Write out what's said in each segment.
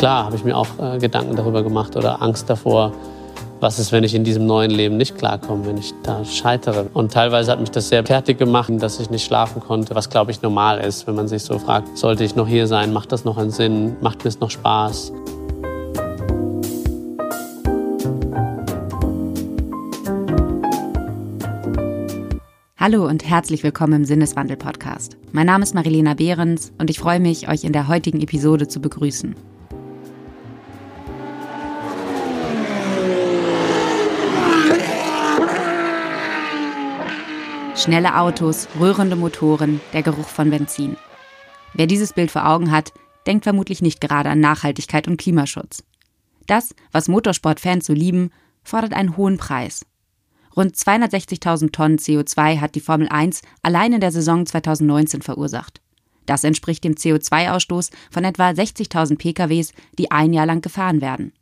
klar habe ich mir auch äh, Gedanken darüber gemacht oder Angst davor, was ist, wenn ich in diesem neuen Leben nicht klarkomme, wenn ich da scheitere. Und teilweise hat mich das sehr fertig gemacht, dass ich nicht schlafen konnte, was glaube ich normal ist, wenn man sich so fragt, sollte ich noch hier sein, macht das noch einen Sinn, macht mir es noch Spaß. Hallo und herzlich willkommen im Sinneswandel-Podcast. Mein Name ist Marilena Behrens und ich freue mich, euch in der heutigen Episode zu begrüßen. Schnelle Autos, rührende Motoren, der Geruch von Benzin. Wer dieses Bild vor Augen hat, denkt vermutlich nicht gerade an Nachhaltigkeit und Klimaschutz. Das, was Motorsportfans so lieben, fordert einen hohen Preis. Rund 260.000 Tonnen CO2 hat die Formel 1 allein in der Saison 2019 verursacht. Das entspricht dem CO2-Ausstoß von etwa 60.000 PKWs, die ein Jahr lang gefahren werden.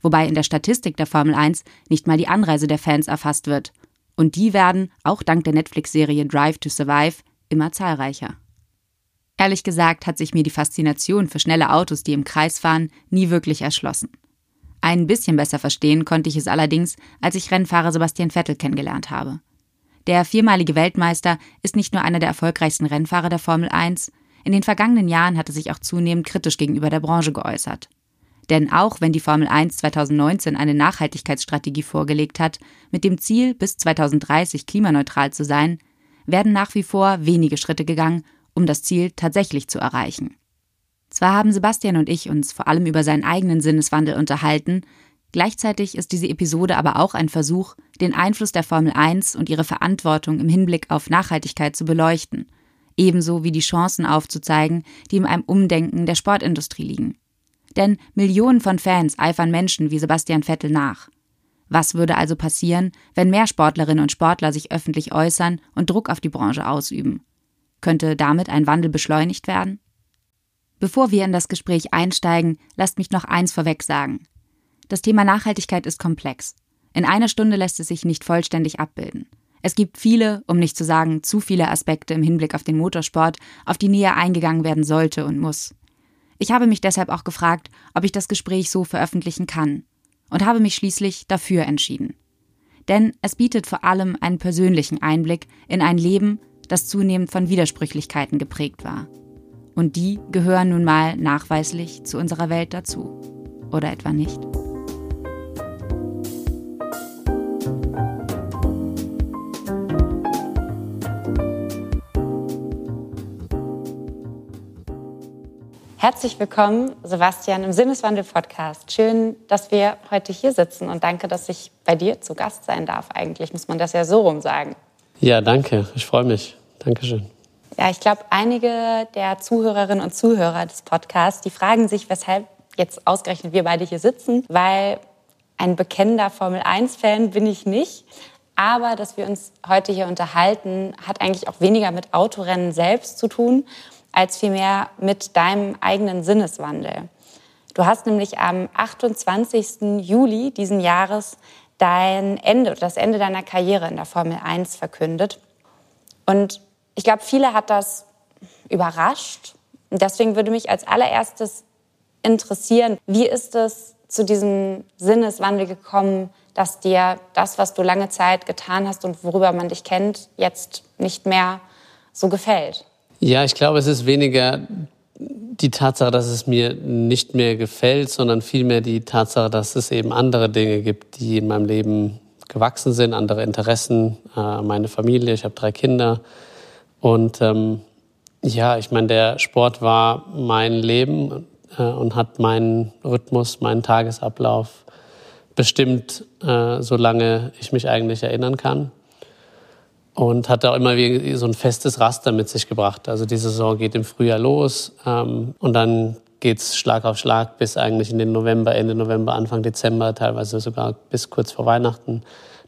Wobei in der Statistik der Formel 1 nicht mal die Anreise der Fans erfasst wird und die werden, auch dank der Netflix-Serie Drive to Survive, immer zahlreicher. Ehrlich gesagt hat sich mir die Faszination für schnelle Autos, die im Kreis fahren, nie wirklich erschlossen. Ein bisschen besser verstehen konnte ich es allerdings, als ich Rennfahrer Sebastian Vettel kennengelernt habe. Der viermalige Weltmeister ist nicht nur einer der erfolgreichsten Rennfahrer der Formel 1, in den vergangenen Jahren hat er sich auch zunehmend kritisch gegenüber der Branche geäußert. Denn auch wenn die Formel 1 2019 eine Nachhaltigkeitsstrategie vorgelegt hat, mit dem Ziel, bis 2030 klimaneutral zu sein, werden nach wie vor wenige Schritte gegangen, um das Ziel tatsächlich zu erreichen. Zwar haben Sebastian und ich uns vor allem über seinen eigenen Sinneswandel unterhalten, gleichzeitig ist diese Episode aber auch ein Versuch, den Einfluss der Formel 1 und ihre Verantwortung im Hinblick auf Nachhaltigkeit zu beleuchten, ebenso wie die Chancen aufzuzeigen, die in einem Umdenken der Sportindustrie liegen. Denn Millionen von Fans eifern Menschen wie Sebastian Vettel nach. Was würde also passieren, wenn mehr Sportlerinnen und Sportler sich öffentlich äußern und Druck auf die Branche ausüben? Könnte damit ein Wandel beschleunigt werden? Bevor wir in das Gespräch einsteigen, lasst mich noch eins vorweg sagen. Das Thema Nachhaltigkeit ist komplex. In einer Stunde lässt es sich nicht vollständig abbilden. Es gibt viele, um nicht zu sagen zu viele Aspekte im Hinblick auf den Motorsport, auf die näher eingegangen werden sollte und muss. Ich habe mich deshalb auch gefragt, ob ich das Gespräch so veröffentlichen kann und habe mich schließlich dafür entschieden. Denn es bietet vor allem einen persönlichen Einblick in ein Leben, das zunehmend von Widersprüchlichkeiten geprägt war. Und die gehören nun mal nachweislich zu unserer Welt dazu. Oder etwa nicht? Herzlich willkommen, Sebastian, im Sinneswandel-Podcast. Schön, dass wir heute hier sitzen und danke, dass ich bei dir zu Gast sein darf. Eigentlich muss man das ja so rum sagen. Ja, danke. Ich freue mich. Dankeschön. Ja, ich glaube, einige der Zuhörerinnen und Zuhörer des Podcasts, die fragen sich, weshalb jetzt ausgerechnet wir beide hier sitzen, weil ein bekennender Formel-1-Fan bin ich nicht. Aber dass wir uns heute hier unterhalten, hat eigentlich auch weniger mit Autorennen selbst zu tun, als vielmehr mit deinem eigenen Sinneswandel. Du hast nämlich am 28. Juli diesen Jahres dein Ende, das Ende deiner Karriere in der Formel 1 verkündet. Und ich glaube, viele hat das überrascht. Und deswegen würde mich als allererstes interessieren, wie ist es zu diesem Sinneswandel gekommen, dass dir das, was du lange Zeit getan hast und worüber man dich kennt, jetzt nicht mehr so gefällt? Ja, ich glaube, es ist weniger die Tatsache, dass es mir nicht mehr gefällt, sondern vielmehr die Tatsache, dass es eben andere Dinge gibt, die in meinem Leben gewachsen sind, andere Interessen, äh, meine Familie, ich habe drei Kinder. Und ähm, ja, ich meine, der Sport war mein Leben äh, und hat meinen Rhythmus, meinen Tagesablauf bestimmt, äh, solange ich mich eigentlich erinnern kann und hat auch immer wie so ein festes Raster mit sich gebracht. Also die Saison geht im Frühjahr los ähm, und dann geht's Schlag auf Schlag bis eigentlich in den November, Ende November, Anfang Dezember, teilweise sogar bis kurz vor Weihnachten.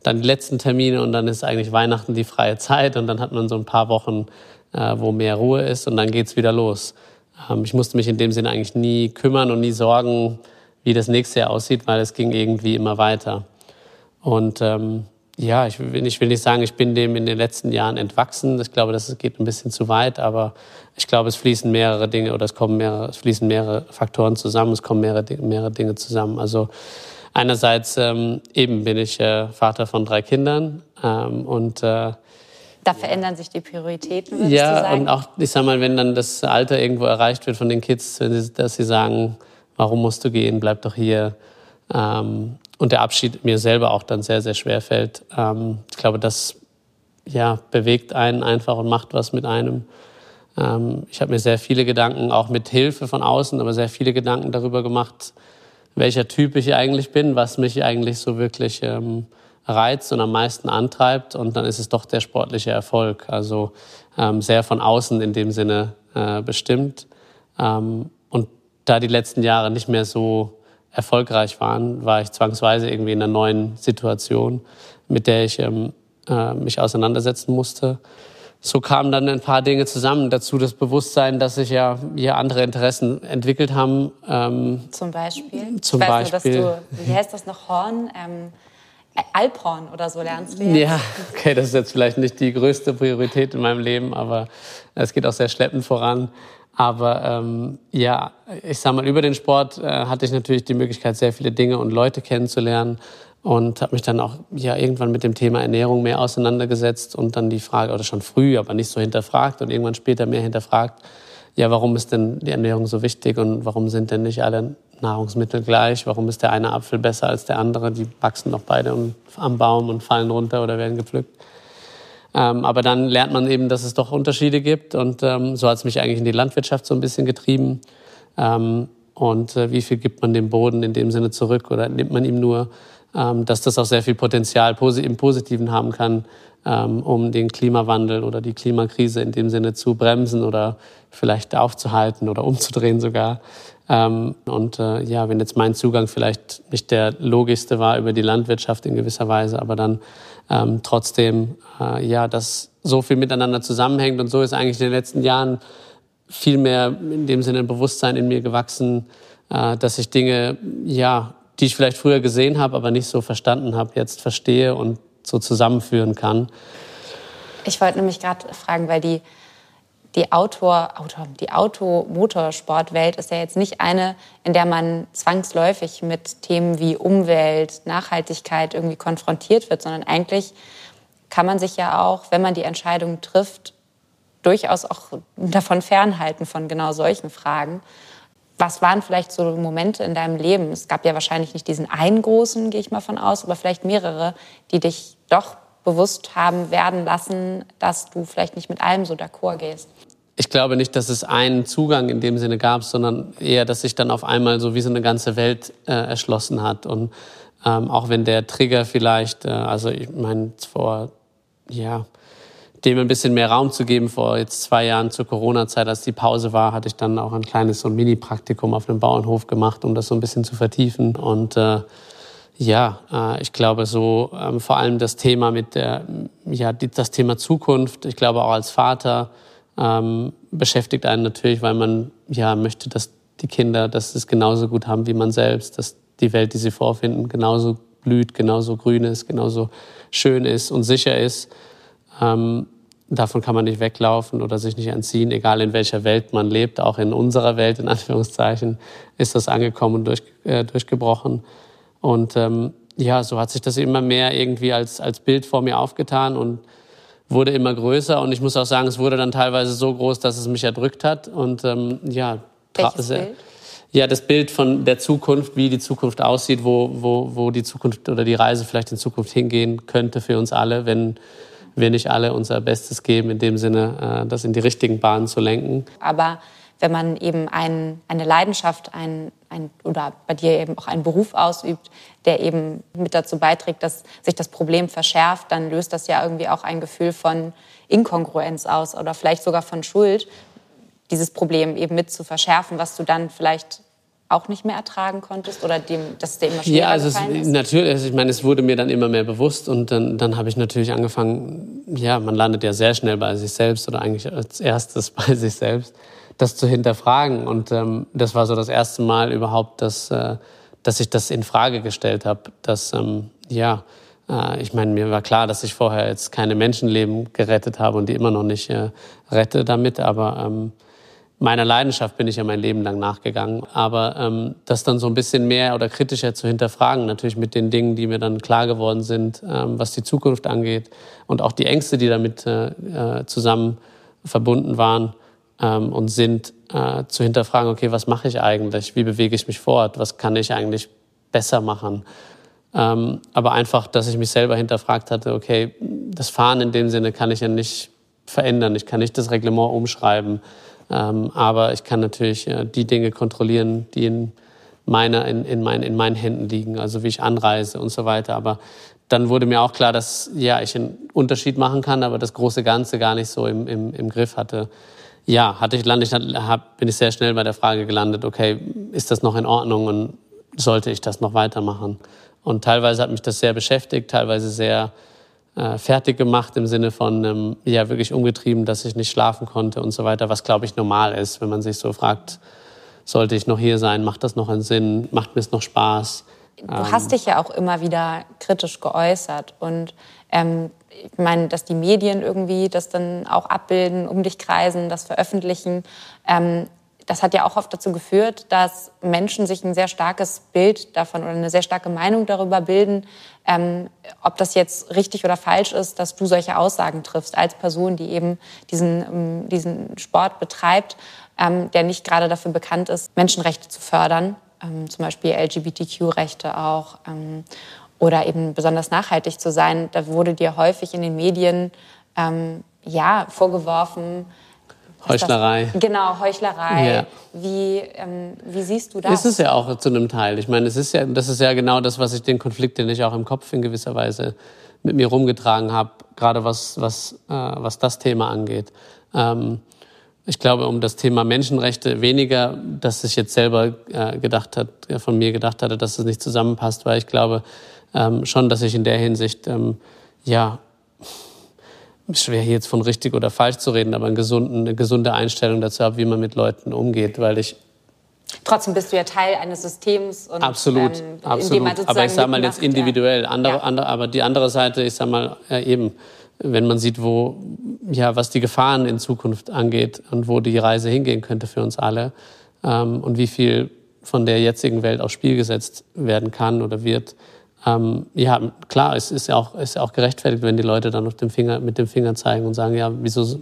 Dann die letzten Termine und dann ist eigentlich Weihnachten die freie Zeit und dann hat man so ein paar Wochen, äh, wo mehr Ruhe ist und dann geht's wieder los. Ähm, ich musste mich in dem Sinne eigentlich nie kümmern und nie sorgen, wie das nächste Jahr aussieht, weil es ging irgendwie immer weiter. Und ähm, ja, ich will, ich will nicht sagen, ich bin dem in den letzten Jahren entwachsen. Ich glaube, das geht ein bisschen zu weit, aber ich glaube, es fließen mehrere Dinge oder es kommen mehrere, es fließen mehrere Faktoren zusammen, es kommen mehrere, mehrere Dinge zusammen. Also einerseits ähm, eben bin ich äh, Vater von drei Kindern ähm, und äh, da verändern sich die Prioritäten, ja, und auch, ich sag mal, wenn dann das Alter irgendwo erreicht wird von den Kids, dass sie sagen, warum musst du gehen, bleib doch hier. Ähm, und der Abschied mir selber auch dann sehr, sehr schwer fällt. Ähm, ich glaube, das ja, bewegt einen einfach und macht was mit einem. Ähm, ich habe mir sehr viele Gedanken, auch mit Hilfe von außen, aber sehr viele Gedanken darüber gemacht, welcher Typ ich eigentlich bin, was mich eigentlich so wirklich ähm, reizt und am meisten antreibt. Und dann ist es doch der sportliche Erfolg. Also ähm, sehr von außen in dem Sinne äh, bestimmt. Ähm, und da die letzten Jahre nicht mehr so erfolgreich waren, war ich zwangsweise irgendwie in einer neuen Situation, mit der ich ähm, äh, mich auseinandersetzen musste. So kamen dann ein paar Dinge zusammen. Dazu das Bewusstsein, dass sich ja hier andere Interessen entwickelt haben. Ähm, zum Beispiel? Zum ich weiß Beispiel. Nur, dass du, wie heißt das noch, Horn? Ähm, Alphorn oder so lernst du jetzt. Ja, okay, das ist jetzt vielleicht nicht die größte Priorität in meinem Leben, aber es geht auch sehr schleppend voran. Aber ähm, ja, ich sag mal, über den Sport äh, hatte ich natürlich die Möglichkeit, sehr viele Dinge und Leute kennenzulernen und habe mich dann auch ja irgendwann mit dem Thema Ernährung mehr auseinandergesetzt und dann die Frage, oder schon früh, aber nicht so hinterfragt und irgendwann später mehr hinterfragt, ja, warum ist denn die Ernährung so wichtig und warum sind denn nicht alle Nahrungsmittel gleich? Warum ist der eine Apfel besser als der andere? Die wachsen doch beide am Baum und fallen runter oder werden gepflückt. Ähm, aber dann lernt man eben, dass es doch Unterschiede gibt. Und ähm, so hat es mich eigentlich in die Landwirtschaft so ein bisschen getrieben. Ähm, und äh, wie viel gibt man dem Boden in dem Sinne zurück oder nimmt man ihm nur, ähm, dass das auch sehr viel Potenzial im Positiven haben kann, ähm, um den Klimawandel oder die Klimakrise in dem Sinne zu bremsen oder vielleicht aufzuhalten oder umzudrehen sogar. Ähm, und äh, ja, wenn jetzt mein Zugang vielleicht nicht der logischste war über die Landwirtschaft in gewisser Weise, aber dann ähm, trotzdem, äh, ja, dass so viel miteinander zusammenhängt und so ist eigentlich in den letzten Jahren viel mehr in dem Sinne ein Bewusstsein in mir gewachsen, äh, dass ich Dinge, ja, die ich vielleicht früher gesehen habe, aber nicht so verstanden habe, jetzt verstehe und so zusammenführen kann. Ich wollte nämlich gerade fragen, weil die die Autor, Autor, die Automotorsportwelt ist ja jetzt nicht eine, in der man zwangsläufig mit Themen wie Umwelt, Nachhaltigkeit irgendwie konfrontiert wird, sondern eigentlich kann man sich ja auch, wenn man die Entscheidung trifft, durchaus auch davon fernhalten von genau solchen Fragen. Was waren vielleicht so Momente in deinem Leben? Es gab ja wahrscheinlich nicht diesen einen großen, gehe ich mal von aus, aber vielleicht mehrere, die dich doch bewusst haben werden lassen, dass du vielleicht nicht mit allem so d'accord gehst? Ich glaube nicht, dass es einen Zugang in dem Sinne gab, sondern eher, dass sich dann auf einmal so wie so eine ganze Welt äh, erschlossen hat. Und ähm, auch wenn der Trigger vielleicht, äh, also ich meine, vor, ja, dem ein bisschen mehr Raum zu geben, vor jetzt zwei Jahren zur Corona-Zeit, als die Pause war, hatte ich dann auch ein kleines so ein Mini-Praktikum auf einem Bauernhof gemacht, um das so ein bisschen zu vertiefen. Und äh, ja, äh, ich glaube so ähm, vor allem das Thema mit der, ja, das Thema Zukunft. Ich glaube auch als Vater ähm, beschäftigt einen natürlich, weil man ja möchte, dass die Kinder, dass es genauso gut haben wie man selbst, dass die Welt, die sie vorfinden, genauso blüht, genauso grün ist, genauso schön ist und sicher ist. Ähm, davon kann man nicht weglaufen oder sich nicht entziehen, egal in welcher Welt man lebt. Auch in unserer Welt, in Anführungszeichen, ist das angekommen und durch, äh, durchgebrochen. Und ähm, ja, so hat sich das immer mehr irgendwie als, als Bild vor mir aufgetan und wurde immer größer. Und ich muss auch sagen, es wurde dann teilweise so groß, dass es mich erdrückt hat. Und ähm, ja, Welches Bild? Ja, das Bild von der Zukunft, wie die Zukunft aussieht, wo, wo, wo die Zukunft oder die Reise vielleicht in Zukunft hingehen könnte für uns alle, wenn wir nicht alle unser Bestes geben, in dem Sinne, äh, das in die richtigen Bahnen zu lenken. Aber wenn man eben ein, eine Leidenschaft ein, ein, oder bei dir eben auch einen Beruf ausübt, der eben mit dazu beiträgt, dass sich das Problem verschärft, dann löst das ja irgendwie auch ein Gefühl von Inkongruenz aus oder vielleicht sogar von Schuld, dieses Problem eben mit zu verschärfen, was du dann vielleicht auch nicht mehr ertragen konntest oder dem, dass es dir immer schwerer Ja, also es, natürlich, also ich meine, es wurde mir dann immer mehr bewusst und dann, dann habe ich natürlich angefangen, ja, man landet ja sehr schnell bei sich selbst oder eigentlich als erstes bei sich selbst das zu hinterfragen. Und ähm, das war so das erste Mal überhaupt, dass, äh, dass ich das in Frage gestellt habe, dass ähm, ja Äh, ich meine, mir war klar, dass ich vorher jetzt keine Menschenleben gerettet habe und die immer noch nicht äh, rette damit, aber ähm, meiner Leidenschaft bin ich ja mein Leben lang nachgegangen. Aber ähm, das dann so ein bisschen mehr oder kritischer zu hinterfragen, natürlich mit den Dingen, die mir dann klar geworden sind, ähm, was die Zukunft angeht und auch die Ängste, die damit äh, äh zusammen verbunden waren ähm, und sind, äh, zu hinterfragen, okay, was mache ich eigentlich? Wie bewege ich mich fort? Was kann ich eigentlich besser machen? Ähm, aber einfach, dass ich mich selber hinterfragt hatte, okay, das Fahren in dem Sinne kann ich ja nicht verändern. Ich kann nicht das Reglement umschreiben. Ähm, aber ich kann natürlich äh, die Dinge kontrollieren, die in, meiner, in, in, mein, in meinen Händen liegen, also wie ich anreise und so weiter. Aber dann wurde mir auch klar, dass ja, ich einen Unterschied machen kann, aber das große Ganze gar nicht so im, im, im Griff hatte. Ja, hatte ich, lande ich, hab, bin ich sehr schnell bei der Frage gelandet, okay, ist das noch in Ordnung und sollte ich das noch weitermachen? Und teilweise hat mich das sehr beschäftigt, teilweise sehr äh, fertig gemacht im Sinne von, ähm, ja, wirklich umgetrieben, dass ich nicht schlafen konnte und so weiter, was glaube ich normal ist, wenn man sich so fragt, sollte ich noch hier sein, macht das noch einen Sinn, macht mir es noch Spaß? Du ähm, hast dich ja auch immer wieder kritisch geäußert und ähm, ich meine, dass die Medien irgendwie das dann auch abbilden, um dich kreisen, das veröffentlichen. Ähm, das hat ja auch oft dazu geführt, dass Menschen sich ein sehr starkes Bild davon oder eine sehr starke Meinung darüber bilden, ähm, ob das jetzt richtig oder falsch ist, dass du solche Aussagen triffst als Person, die eben diesen, ähm, diesen Sport betreibt, ähm, der nicht gerade dafür bekannt ist, Menschenrechte zu fördern, ähm, zum Beispiel LGBTQ-Rechte auch, ähm, oder eben besonders nachhaltig zu sein. Da wurde dir häufig in den Medien ähm, ja vorgeworfen, Heuchlerei. Das, genau, Heuchlerei. Ja. Wie, ähm, wie siehst du das? Ist es ja auch zu einem Teil. Ich meine, es ist ja, das ist ja genau das, was ich den Konflikt, den ich auch im Kopf in gewisser Weise mit mir rumgetragen habe, gerade was, was, äh, was das Thema angeht. Ähm, ich glaube, um das Thema Menschenrechte weniger, dass ich jetzt selber äh, gedacht hat, von mir gedacht hatte, dass es nicht zusammenpasst, weil ich glaube ähm, schon, dass ich in der Hinsicht ähm, ja schwer hier jetzt von richtig oder falsch zu reden, aber einen gesunden, eine gesunde Einstellung dazu habe, wie man mit Leuten umgeht, weil ich Trotzdem bist du ja Teil eines Systems und absolut, ähm, absolut. aber ich sage mal jetzt individuell. Andere, ja. andere, aber die andere Seite, ich sage mal ja, eben, wenn man sieht, wo ja was die Gefahren in Zukunft angeht und wo die Reise hingehen könnte für uns alle ähm, und wie viel von der jetzigen Welt aufs Spiel gesetzt werden kann oder wird, ähm, ja, klar, es ist ja, auch, ist ja auch gerechtfertigt, wenn die Leute dann dem Finger, mit dem Finger zeigen und sagen, ja, wieso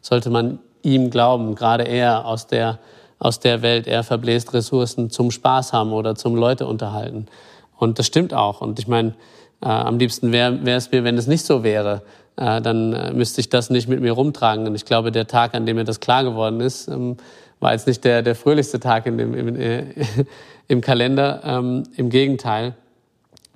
sollte man ihm glauben, gerade er aus der, aus der Welt, er verbläst Ressourcen zum Spaß haben oder zum Leute unterhalten. Und das stimmt auch. Und ich meine, äh, am liebsten wäre es mir, wenn es nicht so wäre. Äh, dann äh, müsste ich das nicht mit mir rumtragen. Und ich glaube, der Tag, an dem mir das klar geworden ist, ähm, war jetzt nicht der, der fröhlichste Tag in dem, im, äh, im Kalender. Ähm, Im Gegenteil.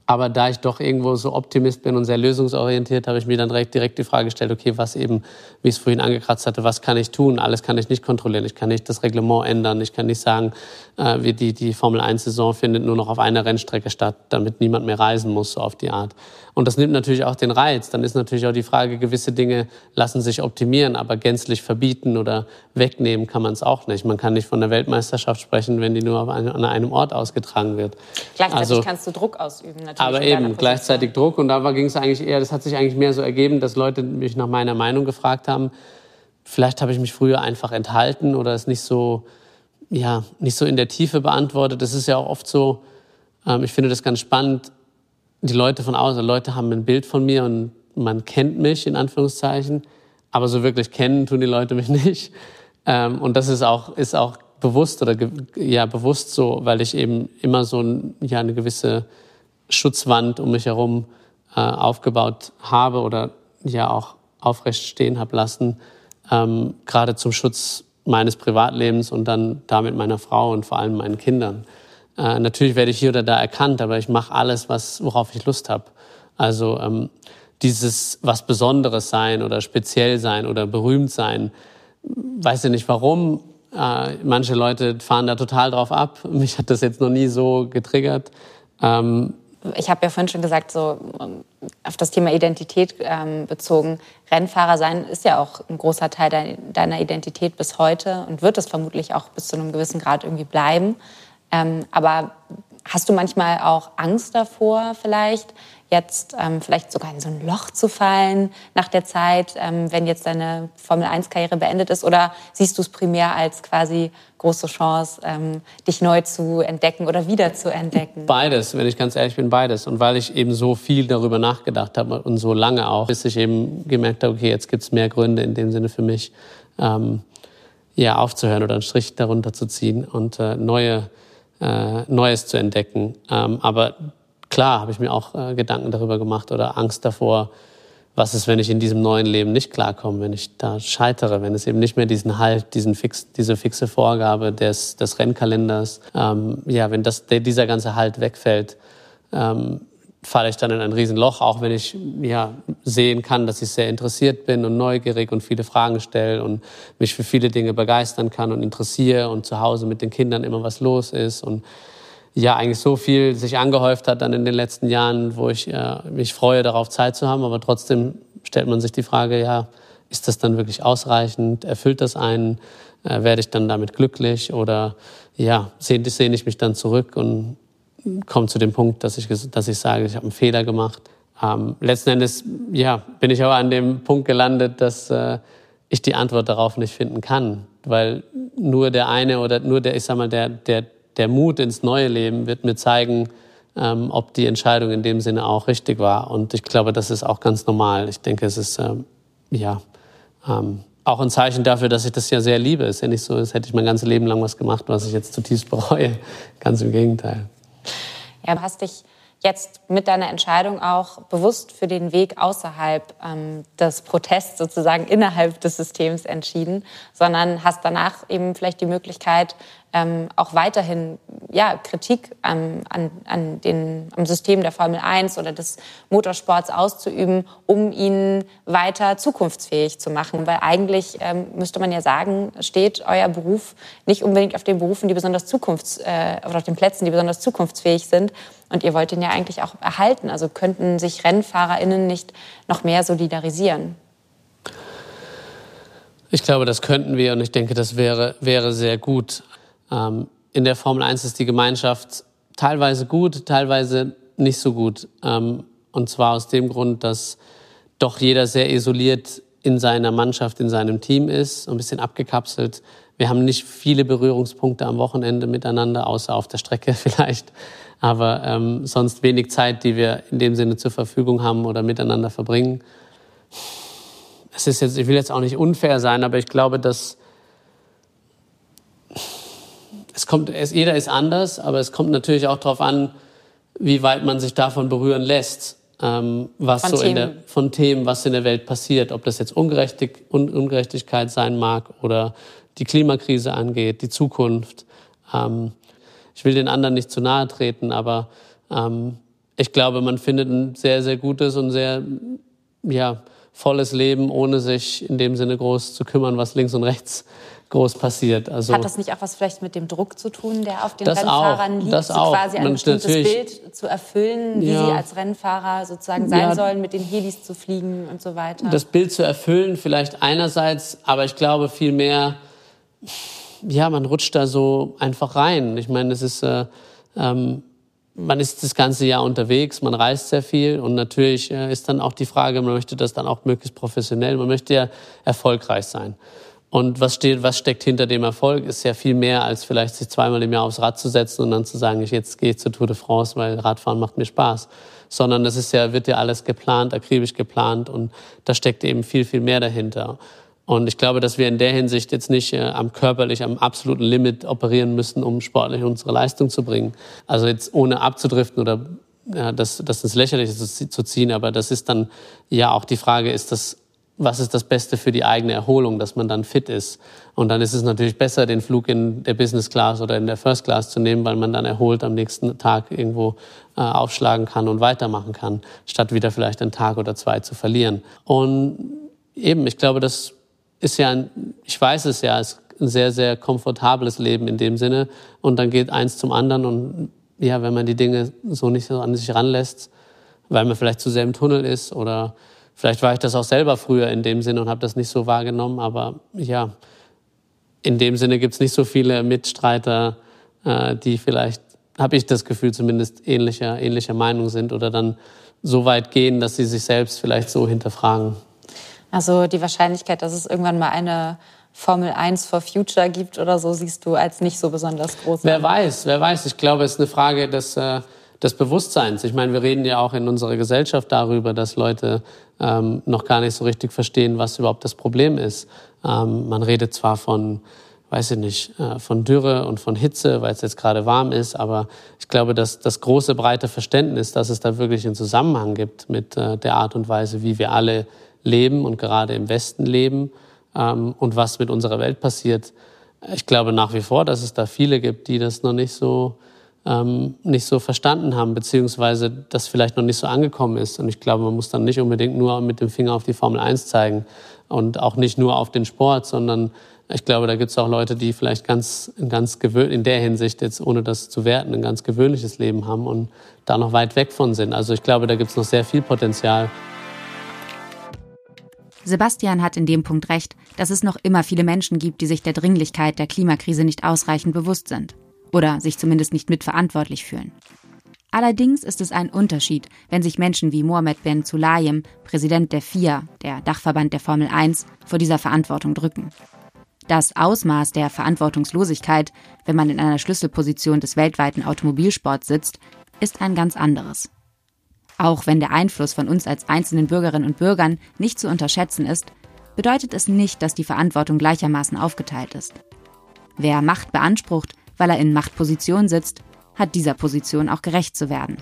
Aber da ich doch irgendwo so Optimist bin und sehr lösungsorientiert, habe ich mir dann direkt, direkt die Frage gestellt, okay, was eben, wie ich es vorhin angekratzt hatte, was kann ich tun? Alles kann ich nicht kontrollieren. Ich kann nicht das Reglement ändern. Ich kann nicht sagen, äh, wie die, die Formel 1-Saison findet nur noch auf einer Rennstrecke statt, damit niemand mehr reisen muss, so auf die Art. Und das nimmt natürlich auch den Reiz. Dann ist natürlich auch die Frage, gewisse Dinge lassen sich optimieren, aber gänzlich verbieten oder wegnehmen kann man es auch nicht. Man kann nicht von der Weltmeisterschaft sprechen, wenn die nur an einem Ort ausgetragen wird. Gleichzeitig also, kannst du Druck ausüben, natürlich. Aber eben, gleichzeitig Druck. Und da ging es eigentlich eher, das hat sich eigentlich mehr so ergeben, dass Leute mich nach meiner Meinung gefragt haben. Vielleicht habe ich mich früher einfach enthalten oder es nicht so, ja, nicht so in der Tiefe beantwortet. Das ist ja auch oft so, ähm, ich finde das ganz spannend, die Leute von außen, Leute haben ein Bild von mir und man kennt mich in Anführungszeichen, aber so wirklich kennen tun die Leute mich nicht. Ähm, und das ist auch, ist auch bewusst oder ja bewusst so, weil ich eben immer so ein, ja, eine gewisse Schutzwand um mich herum äh, aufgebaut habe oder ja auch aufrecht stehen habe lassen, ähm, gerade zum Schutz meines Privatlebens und dann damit meiner Frau und vor allem meinen Kindern. Äh, natürlich werde ich hier oder da erkannt, aber ich mache alles, was, worauf ich Lust habe. Also ähm, dieses was Besonderes sein oder speziell sein oder berühmt sein, weiß ich nicht warum. Äh, manche Leute fahren da total drauf ab. Mich hat das jetzt noch nie so getriggert. Ähm, ich habe ja vorhin schon gesagt, so ähm, auf das Thema Identität ähm, bezogen. Rennfahrer sein ist ja auch ein großer Teil deiner Identität bis heute und wird es vermutlich auch bis zu einem gewissen Grad irgendwie bleiben. Ähm, aber hast du manchmal auch Angst davor, vielleicht, jetzt ähm, vielleicht sogar in so ein Loch zu fallen nach der Zeit, ähm, wenn jetzt deine Formel-1-Karriere beendet ist? Oder siehst du es primär als quasi große Chance, ähm, dich neu zu entdecken oder wieder zu entdecken? Beides, wenn ich ganz ehrlich bin, beides. Und weil ich eben so viel darüber nachgedacht habe und so lange auch, bis ich eben gemerkt habe, okay, jetzt gibt es mehr Gründe in dem Sinne für mich, ähm, ja, aufzuhören oder einen Strich darunter zu ziehen und äh, neue, äh, Neues zu entdecken. Ähm, aber klar habe ich mir auch äh, Gedanken darüber gemacht oder Angst davor, was ist, wenn ich in diesem neuen Leben nicht klarkomme, wenn ich da scheitere, wenn es eben nicht mehr diesen Halt, diesen fix, diese fixe Vorgabe des, des Rennkalenders, ähm, ja, wenn das, dieser ganze Halt wegfällt, ähm, falle ich dann in ein Riesenloch, auch wenn ich ja sehen kann, dass ich sehr interessiert bin und neugierig und viele Fragen stelle und mich für viele Dinge begeistern kann und interessiere und zu Hause mit den Kindern immer was los ist und ja eigentlich so viel sich angehäuft hat dann in den letzten Jahren, wo ich äh, mich freue, darauf Zeit zu haben. Aber trotzdem stellt man sich die Frage, ja, ist das dann wirklich ausreichend? Erfüllt das einen? Äh, werde ich dann damit glücklich? Oder ja, sehne, sehne ich mich dann zurück und komme zu dem Punkt, dass ich, dass ich sage, ich habe einen Fehler gemacht. Ähm, letzten Endes ja, bin ich aber an dem Punkt gelandet, dass äh, ich die Antwort darauf nicht finden kann. Weil nur der eine oder nur der, ich sag mal, der, der der Mut ins neue Leben wird mir zeigen, ähm, ob die Entscheidung in dem Sinne auch richtig war. Und ich glaube, das ist auch ganz normal. Ich denke, es ist ähm, ja ähm, auch ein Zeichen dafür, dass ich das ja sehr liebe. Es ist ja nicht so, als hätte ich mein ganzes Leben lang was gemacht, was ich jetzt zutiefst bereue. Ganz im Gegenteil. Ja, du hast dich jetzt mit deiner Entscheidung auch bewusst für den Weg außerhalb ähm, des Protests sozusagen innerhalb des Systems entschieden, sondern hast danach eben vielleicht die Möglichkeit, ähm, auch weiterhin ja, Kritik ähm, an, an den, am System der Formel 1 oder des Motorsports auszuüben, um ihn weiter zukunftsfähig zu machen. Weil eigentlich ähm, müsste man ja sagen, steht euer Beruf nicht unbedingt auf den Berufen, die besonders zukunfts- äh, oder auf den Plätzen, die besonders zukunftsfähig sind. Und ihr wollt ihn ja eigentlich auch erhalten. Also könnten sich RennfahrerInnen nicht noch mehr solidarisieren? Ich glaube, das könnten wir und ich denke, das wäre, wäre sehr gut. Ähm, in der Formel 1 ist die Gemeinschaft teilweise gut, teilweise nicht so gut. Ähm, und zwar aus dem Grund, dass doch jeder sehr isoliert in seiner Mannschaft, in seinem Team ist, ein bisschen abgekapselt. Wir haben nicht viele Berührungspunkte am Wochenende miteinander, außer auf der Strecke vielleicht. Aber ähm, sonst wenig Zeit, die wir in dem Sinne zur Verfügung haben oder miteinander verbringen. Es ist jetzt, ich will jetzt auch nicht unfair sein, aber ich glaube, dass es kommt, es, jeder ist anders, aber es kommt natürlich auch darauf an, wie weit man sich davon berühren lässt, ähm, was von so Themen. in der, von Themen, was in der Welt passiert, ob das jetzt Ungerechtig, Un Ungerechtigkeit sein mag oder die Klimakrise angeht, die Zukunft. Ähm, ich will den anderen nicht zu nahe treten, aber ähm, ich glaube, man findet ein sehr, sehr gutes und sehr, ja, volles Leben, ohne sich in dem Sinne groß zu kümmern, was links und rechts groß passiert. Also Hat das nicht auch was vielleicht mit dem Druck zu tun, der auf den Rennfahrern auch, liegt, das so auch. quasi ein bestimmtes Bild zu erfüllen, wie ja. sie als Rennfahrer sozusagen sein ja. sollen, mit den Helis zu fliegen und so weiter? Das Bild zu erfüllen vielleicht einerseits, aber ich glaube viel mehr, ja, man rutscht da so einfach rein. Ich meine, es ist, äh, ähm, man ist das ganze Jahr unterwegs, man reist sehr viel und natürlich äh, ist dann auch die Frage, man möchte das dann auch möglichst professionell, man möchte ja erfolgreich sein. Und was, steht, was steckt hinter dem Erfolg, ist ja viel mehr, als vielleicht sich zweimal im Jahr aufs Rad zu setzen und dann zu sagen, ich jetzt gehe ich zur Tour de France, weil Radfahren macht mir Spaß. Sondern das ist ja, wird ja alles geplant, akribisch geplant und da steckt eben viel, viel mehr dahinter. Und ich glaube, dass wir in der Hinsicht jetzt nicht äh, am körperlich, am absoluten Limit operieren müssen, um sportlich unsere Leistung zu bringen. Also jetzt ohne abzudriften oder ja, das, das ins Lächerliche zu, zu ziehen, aber das ist dann ja auch die Frage, ist das was ist das Beste für die eigene Erholung, dass man dann fit ist. Und dann ist es natürlich besser, den Flug in der Business Class oder in der First Class zu nehmen, weil man dann erholt am nächsten Tag irgendwo äh, aufschlagen kann und weitermachen kann, statt wieder vielleicht einen Tag oder zwei zu verlieren. Und eben, ich glaube, das ist ja, ein, ich weiß es ja, ist ein sehr, sehr komfortables Leben in dem Sinne. Und dann geht eins zum anderen und ja, wenn man die Dinge so nicht so an sich ranlässt, weil man vielleicht zu sehr im Tunnel ist oder Vielleicht war ich das auch selber früher in dem Sinne und habe das nicht so wahrgenommen, aber ja, in dem Sinne gibt es nicht so viele Mitstreiter, äh, die vielleicht, habe ich das Gefühl, zumindest ähnlicher, ähnlicher Meinung sind oder dann so weit gehen, dass sie sich selbst vielleicht so hinterfragen. Also die Wahrscheinlichkeit, dass es irgendwann mal eine Formel 1 for Future gibt oder so, siehst du als nicht so besonders groß. Wer weiß, wer weiß. Ich glaube, es ist eine Frage des, äh, des Bewusstseins. Ich meine, wir reden ja auch in unserer Gesellschaft darüber, dass Leute ähm, noch gar nicht so richtig verstehen, was überhaupt das Problem ist. Ähm, man redet zwar von, weiß ich nicht, äh, von Dürre und von Hitze, weil es jetzt gerade warm ist, aber ich glaube, dass das große, breite Verständnis, dass es da wirklich einen Zusammenhang gibt mit äh, der Art und Weise, wie wir alle leben und gerade im Westen leben, ähm, und was mit unserer Welt passiert. Ich glaube nach wie vor, dass es da viele gibt, die das noch nicht so ähm, nicht so verstanden haben, beziehungsweise das vielleicht noch nicht so angekommen ist. Und ich glaube, man muss dann nicht unbedingt nur mit dem Finger auf die Formel 1 zeigen und auch nicht nur auf den Sport, sondern ich glaube, da gibt es auch Leute, die vielleicht ganz, ganz in der Hinsicht jetzt, ohne das zu werten, ein ganz gewöhnliches Leben haben und da noch weit weg von sind. Also ich glaube, da gibt es noch sehr viel Potenzial. Sebastian hat in dem Punkt recht, dass es noch immer viele Menschen gibt, die sich der Dringlichkeit der Klimakrise nicht ausreichend bewusst sind oder sich zumindest nicht mitverantwortlich fühlen. Allerdings ist es ein Unterschied, wenn sich Menschen wie Mohamed Ben Sulayem, Präsident der FIA, der Dachverband der Formel 1, vor dieser Verantwortung drücken. Das Ausmaß der Verantwortungslosigkeit, wenn man in einer Schlüsselposition des weltweiten Automobilsports sitzt, ist ein ganz anderes. Auch wenn der Einfluss von uns als einzelnen Bürgerinnen und Bürgern nicht zu unterschätzen ist, bedeutet es nicht, dass die Verantwortung gleichermaßen aufgeteilt ist. Wer Macht beansprucht, weil er in Machtposition sitzt, hat dieser Position auch gerecht zu werden.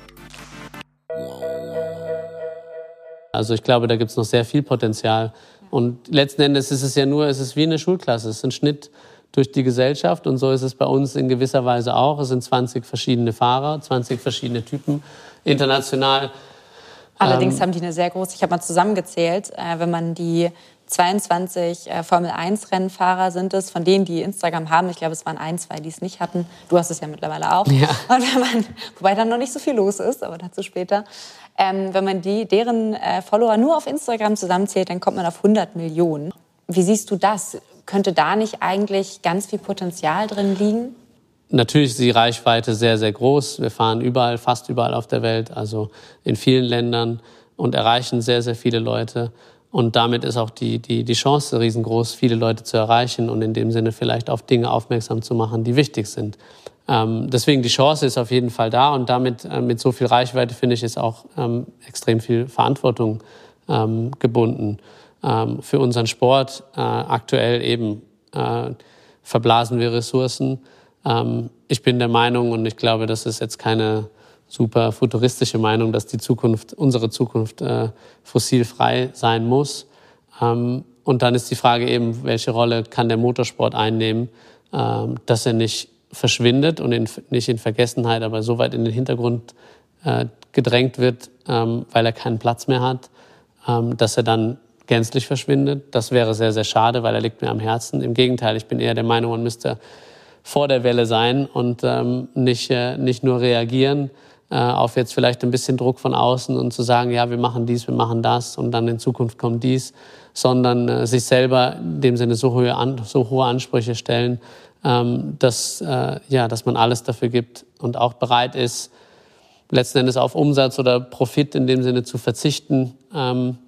Also ich glaube, da gibt es noch sehr viel Potenzial. Und letzten Endes ist es ja nur, es ist wie eine Schulklasse, es ist ein Schnitt durch die Gesellschaft und so ist es bei uns in gewisser Weise auch. Es sind 20 verschiedene Fahrer, 20 verschiedene Typen international. Allerdings ähm, haben die eine sehr große, ich habe mal zusammengezählt, äh, wenn man die 22 äh, Formel-1-Rennfahrer sind es, von denen, die Instagram haben. Ich glaube, es waren ein, zwei, die es nicht hatten. Du hast es ja mittlerweile auch. Ja. Und wenn man, wobei dann noch nicht so viel los ist, aber dazu später. Ähm, wenn man die, deren äh, Follower nur auf Instagram zusammenzählt, dann kommt man auf 100 Millionen. Wie siehst du das? Könnte da nicht eigentlich ganz viel Potenzial drin liegen? Natürlich ist die Reichweite sehr, sehr groß. Wir fahren überall, fast überall auf der Welt, also in vielen Ländern und erreichen sehr, sehr viele Leute. Und damit ist auch die, die, die Chance riesengroß, viele Leute zu erreichen und in dem Sinne vielleicht auf Dinge aufmerksam zu machen, die wichtig sind. Ähm, deswegen die Chance ist auf jeden Fall da und damit äh, mit so viel Reichweite finde ich ist auch ähm, extrem viel Verantwortung ähm, gebunden. Ähm, für unseren Sport äh, aktuell eben äh, verblasen wir Ressourcen ähm, ich bin der Meinung, und ich glaube, das ist jetzt keine super futuristische Meinung, dass die Zukunft, unsere Zukunft äh, fossilfrei sein muss. Ähm, und dann ist die Frage eben, welche Rolle kann der Motorsport einnehmen, ähm, dass er nicht verschwindet und in, nicht in Vergessenheit, aber so weit in den Hintergrund äh, gedrängt wird, ähm, weil er keinen Platz mehr hat, ähm, dass er dann gänzlich verschwindet. Das wäre sehr, sehr schade, weil er liegt mir am Herzen. Im Gegenteil, ich bin eher der Meinung, man müsste vor der Welle sein und ähm, nicht, äh, nicht nur reagieren auf jetzt vielleicht ein bisschen Druck von außen und zu sagen, ja, wir machen dies, wir machen das und dann in Zukunft kommt dies, sondern äh, sich selber in dem Sinne so hohe, so hohe Ansprüche stellen, ähm, dass, äh, ja, dass man alles dafür gibt und auch bereit ist, letzten Endes auf Umsatz oder Profit in dem Sinne zu verzichten. Ähm,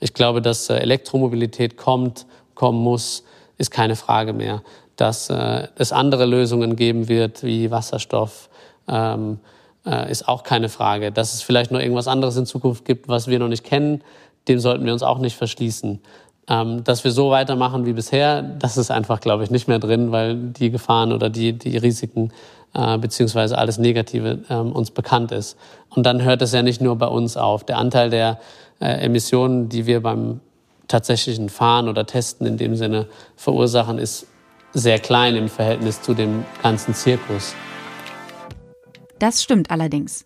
ich glaube, dass äh, Elektromobilität kommt, kommen muss, ist keine Frage mehr dass äh, es andere Lösungen geben wird, wie Wasserstoff, ähm, äh, ist auch keine Frage. Dass es vielleicht noch irgendwas anderes in Zukunft gibt, was wir noch nicht kennen, dem sollten wir uns auch nicht verschließen. Ähm, dass wir so weitermachen wie bisher, das ist einfach, glaube ich, nicht mehr drin, weil die Gefahren oder die, die Risiken äh, beziehungsweise alles Negative ähm, uns bekannt ist. Und dann hört es ja nicht nur bei uns auf. Der Anteil der äh, Emissionen, die wir beim tatsächlichen Fahren oder Testen in dem Sinne verursachen, ist sehr klein im Verhältnis zu dem ganzen Zirkus. Das stimmt allerdings.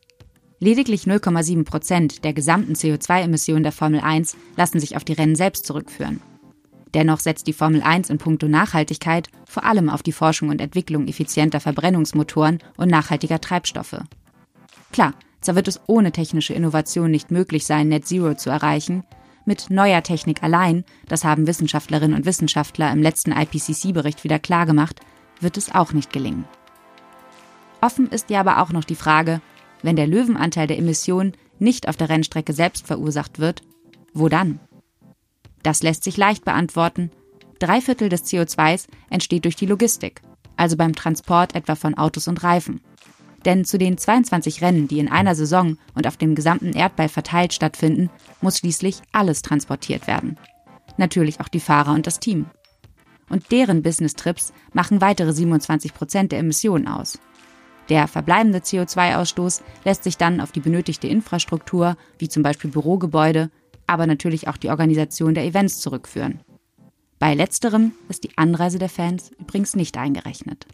Lediglich 0,7 Prozent der gesamten CO2-Emissionen der Formel 1 lassen sich auf die Rennen selbst zurückführen. Dennoch setzt die Formel 1 in puncto Nachhaltigkeit vor allem auf die Forschung und Entwicklung effizienter Verbrennungsmotoren und nachhaltiger Treibstoffe. Klar, zwar wird es ohne technische Innovation nicht möglich sein, Net Zero zu erreichen, mit neuer Technik allein, das haben Wissenschaftlerinnen und Wissenschaftler im letzten IPCC-Bericht wieder klargemacht, wird es auch nicht gelingen. Offen ist ja aber auch noch die Frage, wenn der Löwenanteil der Emissionen nicht auf der Rennstrecke selbst verursacht wird, wo dann? Das lässt sich leicht beantworten. Drei Viertel des CO2s entsteht durch die Logistik, also beim Transport etwa von Autos und Reifen. Denn zu den 22 Rennen, die in einer Saison und auf dem gesamten Erdball verteilt stattfinden, muss schließlich alles transportiert werden. Natürlich auch die Fahrer und das Team. Und deren Business-Trips machen weitere 27 Prozent der Emissionen aus. Der verbleibende CO2-Ausstoß lässt sich dann auf die benötigte Infrastruktur, wie zum Beispiel Bürogebäude, aber natürlich auch die Organisation der Events zurückführen. Bei letzterem ist die Anreise der Fans übrigens nicht eingerechnet.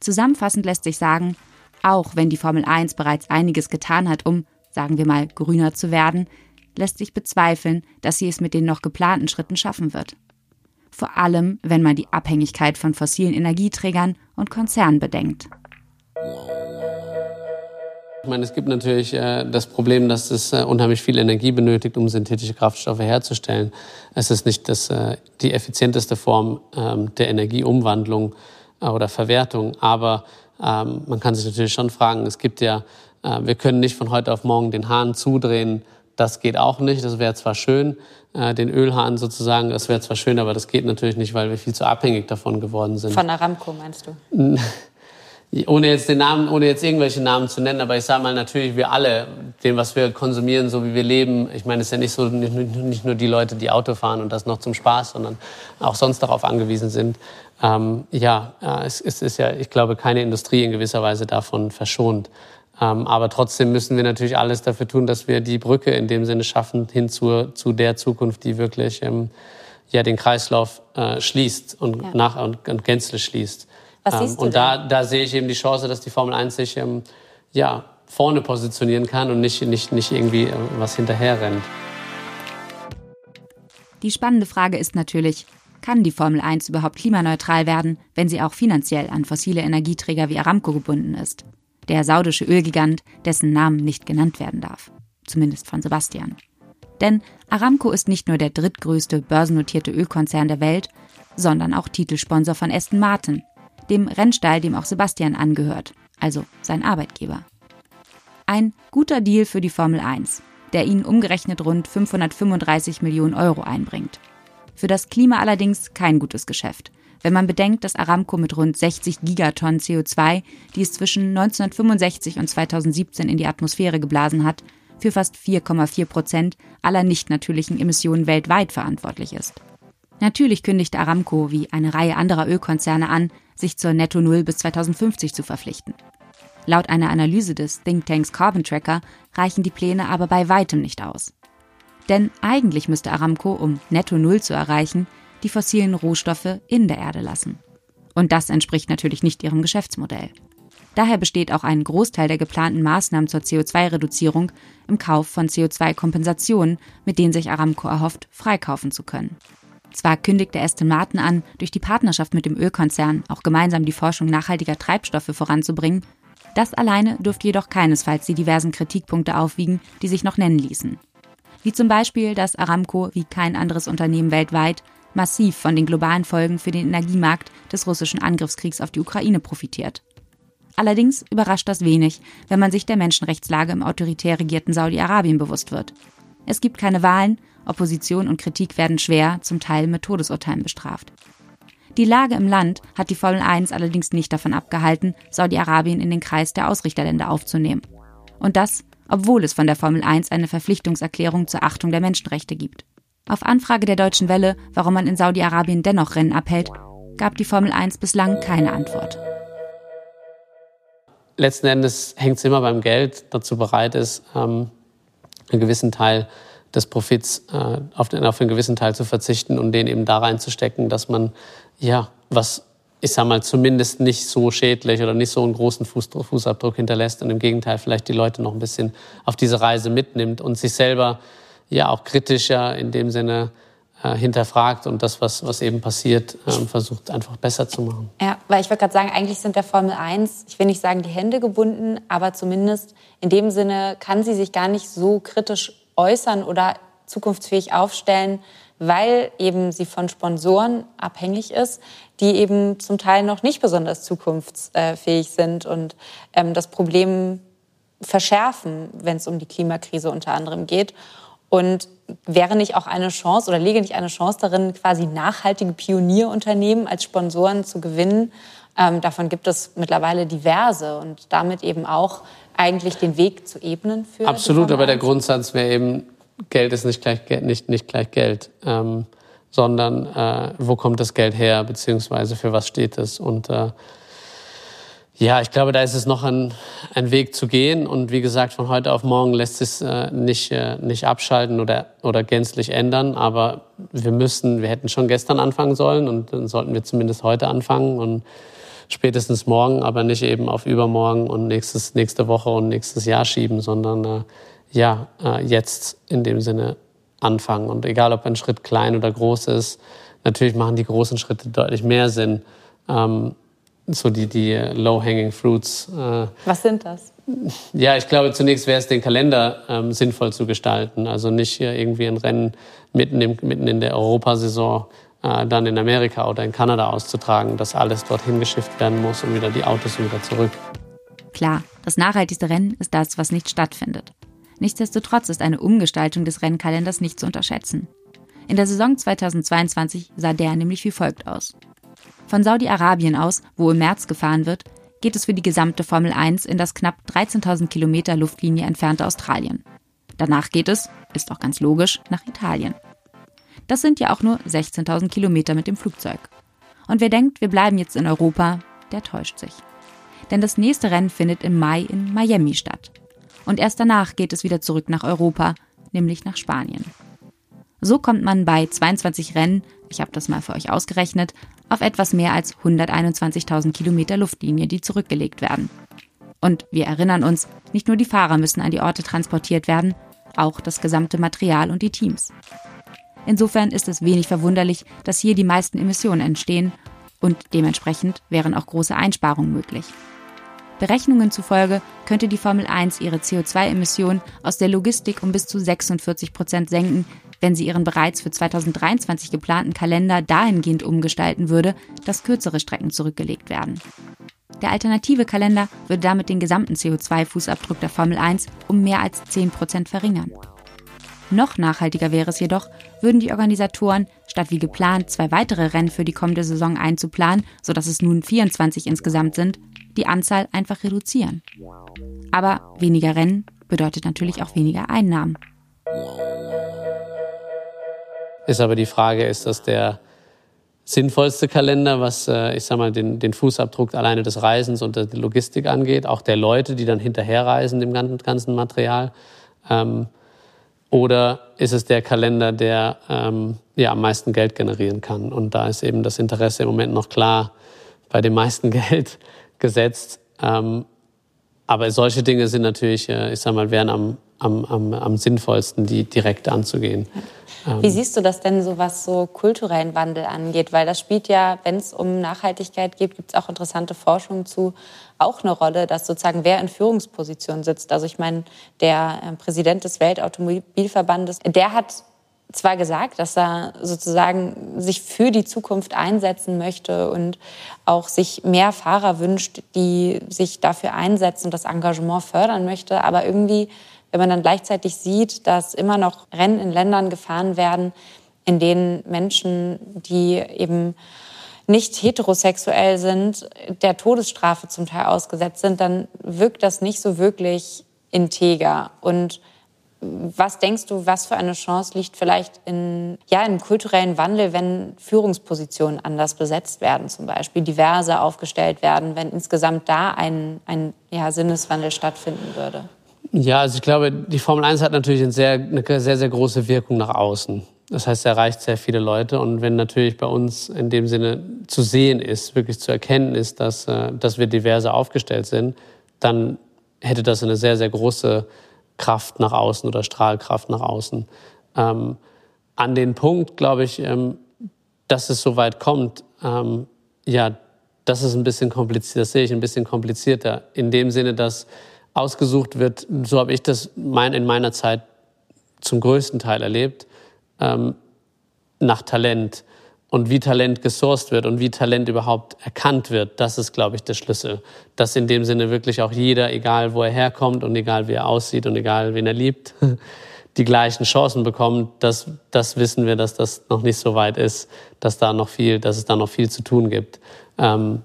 Zusammenfassend lässt sich sagen, auch wenn die Formel 1 bereits einiges getan hat, um, sagen wir mal, grüner zu werden, lässt sich bezweifeln, dass sie es mit den noch geplanten Schritten schaffen wird. Vor allem, wenn man die Abhängigkeit von fossilen Energieträgern und Konzernen bedenkt. Ich meine, es gibt natürlich äh, das Problem, dass es äh, unheimlich viel Energie benötigt, um synthetische Kraftstoffe herzustellen. Es ist nicht das, äh, die effizienteste Form ähm, der Energieumwandlung äh, oder Verwertung, aber ähm, man kann sich natürlich schon fragen, es gibt ja, äh, wir können nicht von heute auf morgen den Hahn zudrehen, das geht auch nicht. Das wäre zwar schön, äh, den Ölhahn sozusagen, das wäre zwar schön, aber das geht natürlich nicht, weil wir viel zu abhängig davon geworden sind. Von Aramco meinst du? ohne jetzt den Namen, ohne jetzt irgendwelche Namen zu nennen, aber ich sage mal natürlich, wir alle, dem, was wir konsumieren, so wie wir leben, ich meine, es ist ja nicht so, nicht nur die Leute, die Auto fahren und das noch zum Spaß, sondern auch sonst darauf angewiesen sind. Ähm, ja, äh, es, es ist ja, ich glaube, keine Industrie in gewisser Weise davon verschont. Ähm, aber trotzdem müssen wir natürlich alles dafür tun, dass wir die Brücke in dem Sinne schaffen hin zur, zu der Zukunft, die wirklich ähm, ja, den Kreislauf äh, schließt und, ja. nach, und, und gänzlich schließt. Was ähm, siehst du und da, da sehe ich eben die Chance, dass die Formel 1 sich ähm, ja, vorne positionieren kann und nicht, nicht, nicht irgendwie äh, was hinterher rennt. Die spannende Frage ist natürlich, kann die Formel 1 überhaupt klimaneutral werden, wenn sie auch finanziell an fossile Energieträger wie Aramco gebunden ist? Der saudische Ölgigant, dessen Namen nicht genannt werden darf. Zumindest von Sebastian. Denn Aramco ist nicht nur der drittgrößte börsennotierte Ölkonzern der Welt, sondern auch Titelsponsor von Aston Martin, dem Rennstall, dem auch Sebastian angehört, also sein Arbeitgeber. Ein guter Deal für die Formel 1, der ihnen umgerechnet rund 535 Millionen Euro einbringt. Für das Klima allerdings kein gutes Geschäft, wenn man bedenkt, dass Aramco mit rund 60 Gigatonnen CO2, die es zwischen 1965 und 2017 in die Atmosphäre geblasen hat, für fast 4,4 Prozent aller nicht natürlichen Emissionen weltweit verantwortlich ist. Natürlich kündigte Aramco wie eine Reihe anderer Ölkonzerne an, sich zur Netto Null bis 2050 zu verpflichten. Laut einer Analyse des Thinktanks Carbon Tracker reichen die Pläne aber bei weitem nicht aus. Denn eigentlich müsste Aramco, um Netto Null zu erreichen, die fossilen Rohstoffe in der Erde lassen. Und das entspricht natürlich nicht ihrem Geschäftsmodell. Daher besteht auch ein Großteil der geplanten Maßnahmen zur CO2-Reduzierung im Kauf von CO2-Kompensationen, mit denen sich Aramco erhofft, freikaufen zu können. Zwar kündigte Aston Martin an, durch die Partnerschaft mit dem Ölkonzern auch gemeinsam die Forschung nachhaltiger Treibstoffe voranzubringen, das alleine dürfte jedoch keinesfalls die diversen Kritikpunkte aufwiegen, die sich noch nennen ließen. Wie zum Beispiel, dass Aramco wie kein anderes Unternehmen weltweit massiv von den globalen Folgen für den Energiemarkt des russischen Angriffskriegs auf die Ukraine profitiert. Allerdings überrascht das wenig, wenn man sich der Menschenrechtslage im autoritär regierten Saudi-Arabien bewusst wird. Es gibt keine Wahlen Opposition und Kritik werden schwer, zum Teil mit Todesurteilen bestraft. Die Lage im Land hat die Formel 1 allerdings nicht davon abgehalten, Saudi-Arabien in den Kreis der Ausrichterländer aufzunehmen. Und das, obwohl es von der Formel 1 eine Verpflichtungserklärung zur Achtung der Menschenrechte gibt. Auf Anfrage der Deutschen Welle, warum man in Saudi-Arabien dennoch Rennen abhält, gab die Formel 1 bislang keine Antwort. Letzten Endes hängt es immer beim Geld, dazu bereit ist, ähm, einen gewissen Teil des Profits äh, auf, den, auf einen gewissen Teil zu verzichten und den eben da reinzustecken, dass man ja was ich sag mal, zumindest nicht so schädlich oder nicht so einen großen Fuß, Fußabdruck hinterlässt und im Gegenteil vielleicht die Leute noch ein bisschen auf diese Reise mitnimmt und sich selber ja auch kritischer in dem Sinne äh, hinterfragt und das, was, was eben passiert, ähm, versucht einfach besser zu machen. Ja, weil ich würde gerade sagen, eigentlich sind der Formel 1, ich will nicht sagen die Hände gebunden, aber zumindest in dem Sinne kann sie sich gar nicht so kritisch äußern oder zukunftsfähig aufstellen, weil eben sie von Sponsoren abhängig ist, die eben zum Teil noch nicht besonders zukunftsfähig sind. Und ähm, das Problem verschärfen, wenn es um die Klimakrise unter anderem geht. Und wäre nicht auch eine Chance oder lege nicht eine Chance darin, quasi nachhaltige Pionierunternehmen als Sponsoren zu gewinnen? Ähm, davon gibt es mittlerweile diverse und damit eben auch eigentlich den Weg zu ebnen für. Absolut, aber der Grundsatz wäre eben, Geld ist nicht gleich, nicht, nicht gleich Geld, ähm, sondern äh, wo kommt das Geld her, beziehungsweise für was steht es. Und äh, ja, ich glaube, da ist es noch ein, ein Weg zu gehen. Und wie gesagt, von heute auf morgen lässt es äh, nicht, äh, nicht abschalten oder, oder gänzlich ändern. Aber wir müssen, wir hätten schon gestern anfangen sollen und dann sollten wir zumindest heute anfangen und spätestens morgen, aber nicht eben auf übermorgen und nächstes, nächste Woche und nächstes Jahr schieben, sondern äh, ja, äh, jetzt in dem Sinne anfangen. Und egal, ob ein Schritt klein oder groß ist, natürlich machen die großen Schritte deutlich mehr Sinn. Ähm, so die, die low-hanging fruits. Äh, Was sind das? Ja, ich glaube, zunächst wäre es den Kalender ähm, sinnvoll zu gestalten. Also nicht hier irgendwie ein Rennen mitten, im, mitten in der Europasaison äh, dann in Amerika oder in Kanada auszutragen, dass alles dorthin geschifft werden muss und wieder die Autos wieder zurück. Klar, das nachhaltigste Rennen ist das, was nicht stattfindet. Nichtsdestotrotz ist eine Umgestaltung des Rennkalenders nicht zu unterschätzen. In der Saison 2022 sah der nämlich wie folgt aus. Von Saudi-Arabien aus, wo im März gefahren wird, geht es für die gesamte Formel 1 in das knapp 13.000 Kilometer Luftlinie entfernte Australien. Danach geht es, ist auch ganz logisch, nach Italien. Das sind ja auch nur 16.000 Kilometer mit dem Flugzeug. Und wer denkt, wir bleiben jetzt in Europa, der täuscht sich. Denn das nächste Rennen findet im Mai in Miami statt. Und erst danach geht es wieder zurück nach Europa, nämlich nach Spanien. So kommt man bei 22 Rennen, ich habe das mal für euch ausgerechnet, auf etwas mehr als 121.000 Kilometer Luftlinie, die zurückgelegt werden. Und wir erinnern uns, nicht nur die Fahrer müssen an die Orte transportiert werden, auch das gesamte Material und die Teams. Insofern ist es wenig verwunderlich, dass hier die meisten Emissionen entstehen und dementsprechend wären auch große Einsparungen möglich. Berechnungen zufolge könnte die Formel 1 ihre CO2-Emissionen aus der Logistik um bis zu 46 Prozent senken, wenn sie ihren bereits für 2023 geplanten Kalender dahingehend umgestalten würde, dass kürzere Strecken zurückgelegt werden. Der alternative Kalender würde damit den gesamten CO2-Fußabdruck der Formel 1 um mehr als 10 Prozent verringern. Noch nachhaltiger wäre es jedoch, würden die Organisatoren, statt wie geplant zwei weitere Rennen für die kommende Saison einzuplanen, sodass es nun 24 insgesamt sind, die Anzahl einfach reduzieren. Aber weniger Rennen bedeutet natürlich auch weniger Einnahmen. Ist aber die Frage, ist das der sinnvollste Kalender, was, äh, ich sag mal, den, den Fußabdruck alleine des Reisens und der Logistik angeht, auch der Leute, die dann hinterherreisen, dem ganzen Material? Ähm, oder ist es der Kalender, der ähm, ja, am meisten Geld generieren kann? Und da ist eben das Interesse im Moment noch klar bei dem meisten Geld gesetzt. Ähm, aber solche Dinge sind natürlich, äh, ich sag mal, wären am, am, am, am sinnvollsten, die direkt anzugehen. Ähm. Wie siehst du das denn so, was so kulturellen Wandel angeht? Weil das spielt ja, wenn es um Nachhaltigkeit geht, gibt es auch interessante Forschung zu, auch eine Rolle, dass sozusagen wer in Führungspositionen sitzt. Also ich meine, der äh, Präsident des Weltautomobilverbandes, der hat zwar gesagt, dass er sozusagen sich für die Zukunft einsetzen möchte und auch sich mehr Fahrer wünscht, die sich dafür einsetzen und das Engagement fördern möchte, aber irgendwie wenn man dann gleichzeitig sieht, dass immer noch Rennen in Ländern gefahren werden, in denen Menschen, die eben nicht heterosexuell sind, der Todesstrafe zum Teil ausgesetzt sind, dann wirkt das nicht so wirklich integer. Und was denkst du, was für eine Chance liegt vielleicht in, ja, im kulturellen Wandel, wenn Führungspositionen anders besetzt werden, zum Beispiel diverse aufgestellt werden, wenn insgesamt da ein, ein ja, Sinneswandel stattfinden würde? Ja, also ich glaube, die Formel 1 hat natürlich eine sehr, eine sehr, sehr große Wirkung nach außen. Das heißt, er erreicht sehr viele Leute. Und wenn natürlich bei uns in dem Sinne zu sehen ist, wirklich zu erkennen ist, dass, äh, dass wir diverse aufgestellt sind, dann hätte das eine sehr, sehr große Kraft nach außen oder Strahlkraft nach außen. Ähm, an den Punkt, glaube ich, ähm, dass es so weit kommt, ähm, ja, das ist ein bisschen kompliziert, das sehe ich ein bisschen komplizierter. In dem Sinne, dass ausgesucht wird, so habe ich das mein, in meiner Zeit zum größten Teil erlebt, ähm, nach Talent und wie Talent gesourced wird und wie Talent überhaupt erkannt wird, das ist, glaube ich, der Schlüssel. Dass in dem Sinne wirklich auch jeder, egal wo er herkommt und egal wie er aussieht und egal wen er liebt, die gleichen Chancen bekommt, das, das wissen wir, dass das noch nicht so weit ist, dass da noch viel, dass es da noch viel zu tun gibt. Ähm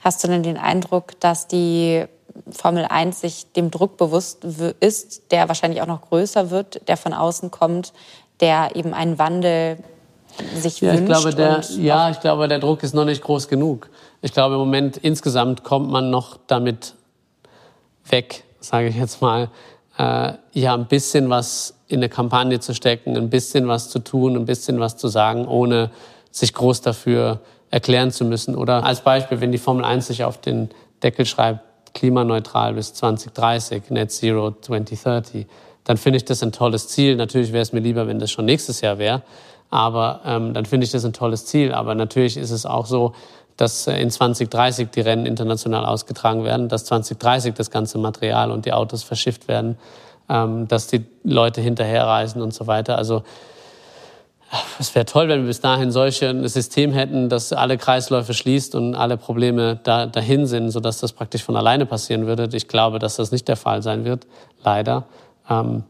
Hast du denn den Eindruck, dass die Formel 1 sich dem Druck bewusst ist, der wahrscheinlich auch noch größer wird, der von außen kommt, der eben einen Wandel sich ja, wünscht. Ich glaube, der, ja, ich glaube, der Druck ist noch nicht groß genug. Ich glaube, im Moment insgesamt kommt man noch damit weg, sage ich jetzt mal, äh, ja, ein bisschen was in eine Kampagne zu stecken, ein bisschen was zu tun, ein bisschen was zu sagen, ohne sich groß dafür erklären zu müssen. Oder als Beispiel, wenn die Formel 1 sich auf den Deckel schreibt, klimaneutral bis 2030, Net Zero 2030, dann finde ich das ein tolles Ziel. Natürlich wäre es mir lieber, wenn das schon nächstes Jahr wäre. Aber ähm, dann finde ich das ein tolles Ziel. Aber natürlich ist es auch so, dass äh, in 2030 die Rennen international ausgetragen werden, dass 2030 das ganze Material und die Autos verschifft werden, ähm, dass die Leute hinterherreisen und so weiter. Also es wäre toll, wenn wir bis dahin solche ein System hätten, das alle Kreisläufe schließt und alle Probleme da, dahin sind, sodass das praktisch von alleine passieren würde. Ich glaube, dass das nicht der Fall sein wird, leider. Ähm,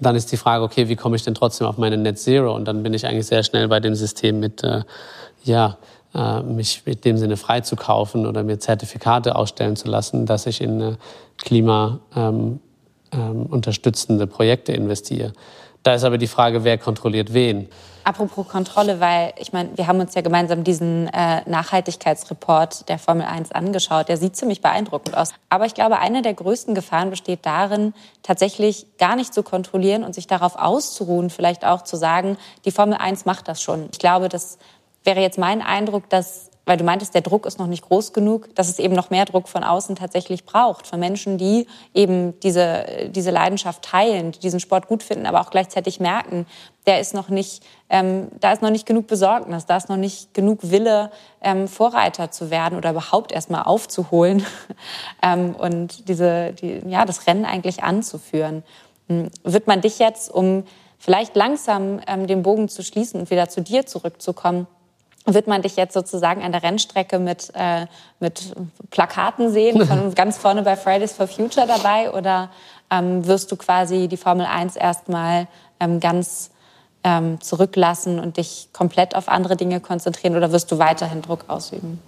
dann ist die Frage, okay, wie komme ich denn trotzdem auf meine Net Zero? Und dann bin ich eigentlich sehr schnell bei dem System mit, äh, ja, äh, mich in dem Sinne frei zu kaufen oder mir Zertifikate ausstellen zu lassen, dass ich in äh, Klima ähm, ähm, unterstützende Projekte investiere. Da ist aber die Frage, wer kontrolliert wen. Apropos Kontrolle, weil ich meine, wir haben uns ja gemeinsam diesen äh, Nachhaltigkeitsreport der Formel 1 angeschaut. Der sieht ziemlich beeindruckend aus. Aber ich glaube, eine der größten Gefahren besteht darin, tatsächlich gar nicht zu kontrollieren und sich darauf auszuruhen, vielleicht auch zu sagen, die Formel 1 macht das schon. Ich glaube, das wäre jetzt mein Eindruck, dass weil du meintest, der Druck ist noch nicht groß genug, dass es eben noch mehr Druck von außen tatsächlich braucht, von Menschen, die eben diese, diese Leidenschaft teilen, die diesen Sport gut finden, aber auch gleichzeitig merken, der ist noch nicht, ähm, da ist noch nicht genug Besorgnis, da ist noch nicht genug Wille, ähm, Vorreiter zu werden oder überhaupt erstmal aufzuholen ähm, und diese, die, ja, das Rennen eigentlich anzuführen. Hm, wird man dich jetzt, um vielleicht langsam ähm, den Bogen zu schließen und wieder zu dir zurückzukommen, wird man dich jetzt sozusagen an der Rennstrecke mit, äh, mit Plakaten sehen, von ganz vorne bei Fridays for Future dabei? Oder ähm, wirst du quasi die Formel 1 erstmal ähm, ganz ähm, zurücklassen und dich komplett auf andere Dinge konzentrieren? Oder wirst du weiterhin Druck ausüben?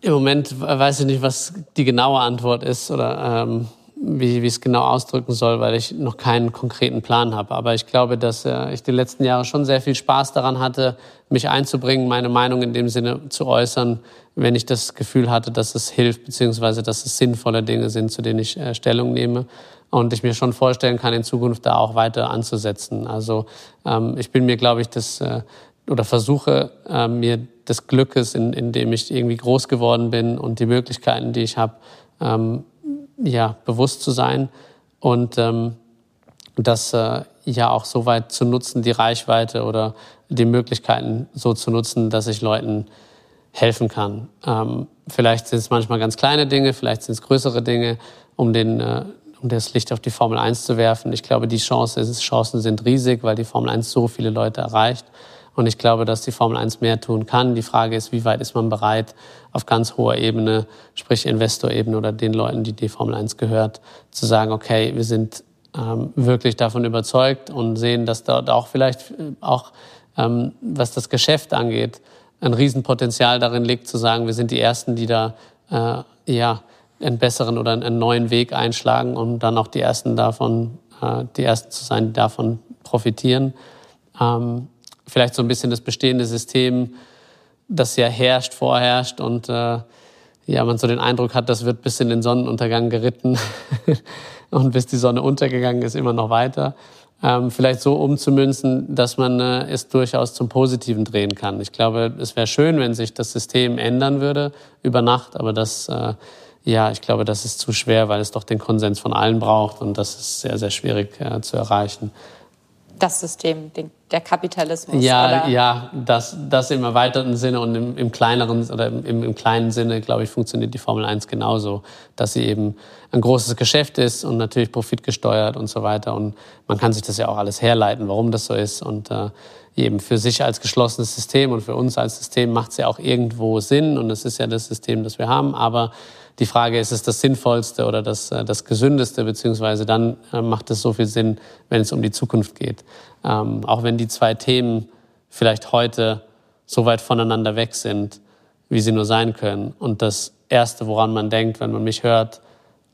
Im Moment weiß ich nicht, was die genaue Antwort ist oder ähm, wie, wie ich es genau ausdrücken soll, weil ich noch keinen konkreten Plan habe. Aber ich glaube, dass äh, ich die letzten Jahre schon sehr viel Spaß daran hatte, mich einzubringen, meine Meinung in dem Sinne zu äußern, wenn ich das Gefühl hatte, dass es hilft, beziehungsweise dass es sinnvolle Dinge sind, zu denen ich äh, Stellung nehme. Und ich mir schon vorstellen kann, in Zukunft da auch weiter anzusetzen. Also ähm, ich bin mir, glaube ich, das äh, oder versuche äh, mir des Glückes, in, in dem ich irgendwie groß geworden bin und die Möglichkeiten, die ich habe, ähm, ja, bewusst zu sein und ähm, das äh, ja auch so weit zu nutzen, die Reichweite oder die Möglichkeiten so zu nutzen, dass ich Leuten helfen kann. Ähm, vielleicht sind es manchmal ganz kleine Dinge, vielleicht sind es größere Dinge, um, den, äh, um das Licht auf die Formel 1 zu werfen. Ich glaube, die Chance, Chancen sind riesig, weil die Formel 1 so viele Leute erreicht. Und ich glaube, dass die Formel 1 mehr tun kann. Die Frage ist, wie weit ist man bereit, auf ganz hoher Ebene, sprich Investorebene oder den Leuten, die die Formel 1 gehört, zu sagen, okay, wir sind ähm, wirklich davon überzeugt und sehen, dass dort auch vielleicht äh, auch, ähm, was das Geschäft angeht, ein Riesenpotenzial darin liegt, zu sagen, wir sind die Ersten, die da äh, ja, einen besseren oder einen neuen Weg einschlagen und dann auch die Ersten davon, äh, die Ersten zu sein, die davon profitieren. Ähm, vielleicht so ein bisschen das bestehende System, das ja herrscht, vorherrscht und äh, ja, man so den Eindruck hat, das wird bis in den Sonnenuntergang geritten und bis die Sonne untergegangen ist, immer noch weiter. Ähm, vielleicht so umzumünzen, dass man äh, es durchaus zum Positiven drehen kann. Ich glaube, es wäre schön, wenn sich das System ändern würde über Nacht, aber das, äh, ja, ich glaube, das ist zu schwer, weil es doch den Konsens von allen braucht und das ist sehr, sehr schwierig äh, zu erreichen. Das System, der Kapitalismus. Ja, oder? ja, das, das im erweiterten Sinne und im, im kleineren oder im, im, kleinen Sinne, glaube ich, funktioniert die Formel 1 genauso, dass sie eben ein großes Geschäft ist und natürlich profitgesteuert und so weiter. Und man kann sich das ja auch alles herleiten, warum das so ist. Und äh, eben für sich als geschlossenes System und für uns als System macht es ja auch irgendwo Sinn und es ist ja das System, das wir haben, aber die Frage ist, ist es das Sinnvollste oder das, äh, das Gesündeste, beziehungsweise dann äh, macht es so viel Sinn, wenn es um die Zukunft geht. Ähm, auch wenn die zwei Themen vielleicht heute so weit voneinander weg sind, wie sie nur sein können. Und das Erste, woran man denkt, wenn man mich hört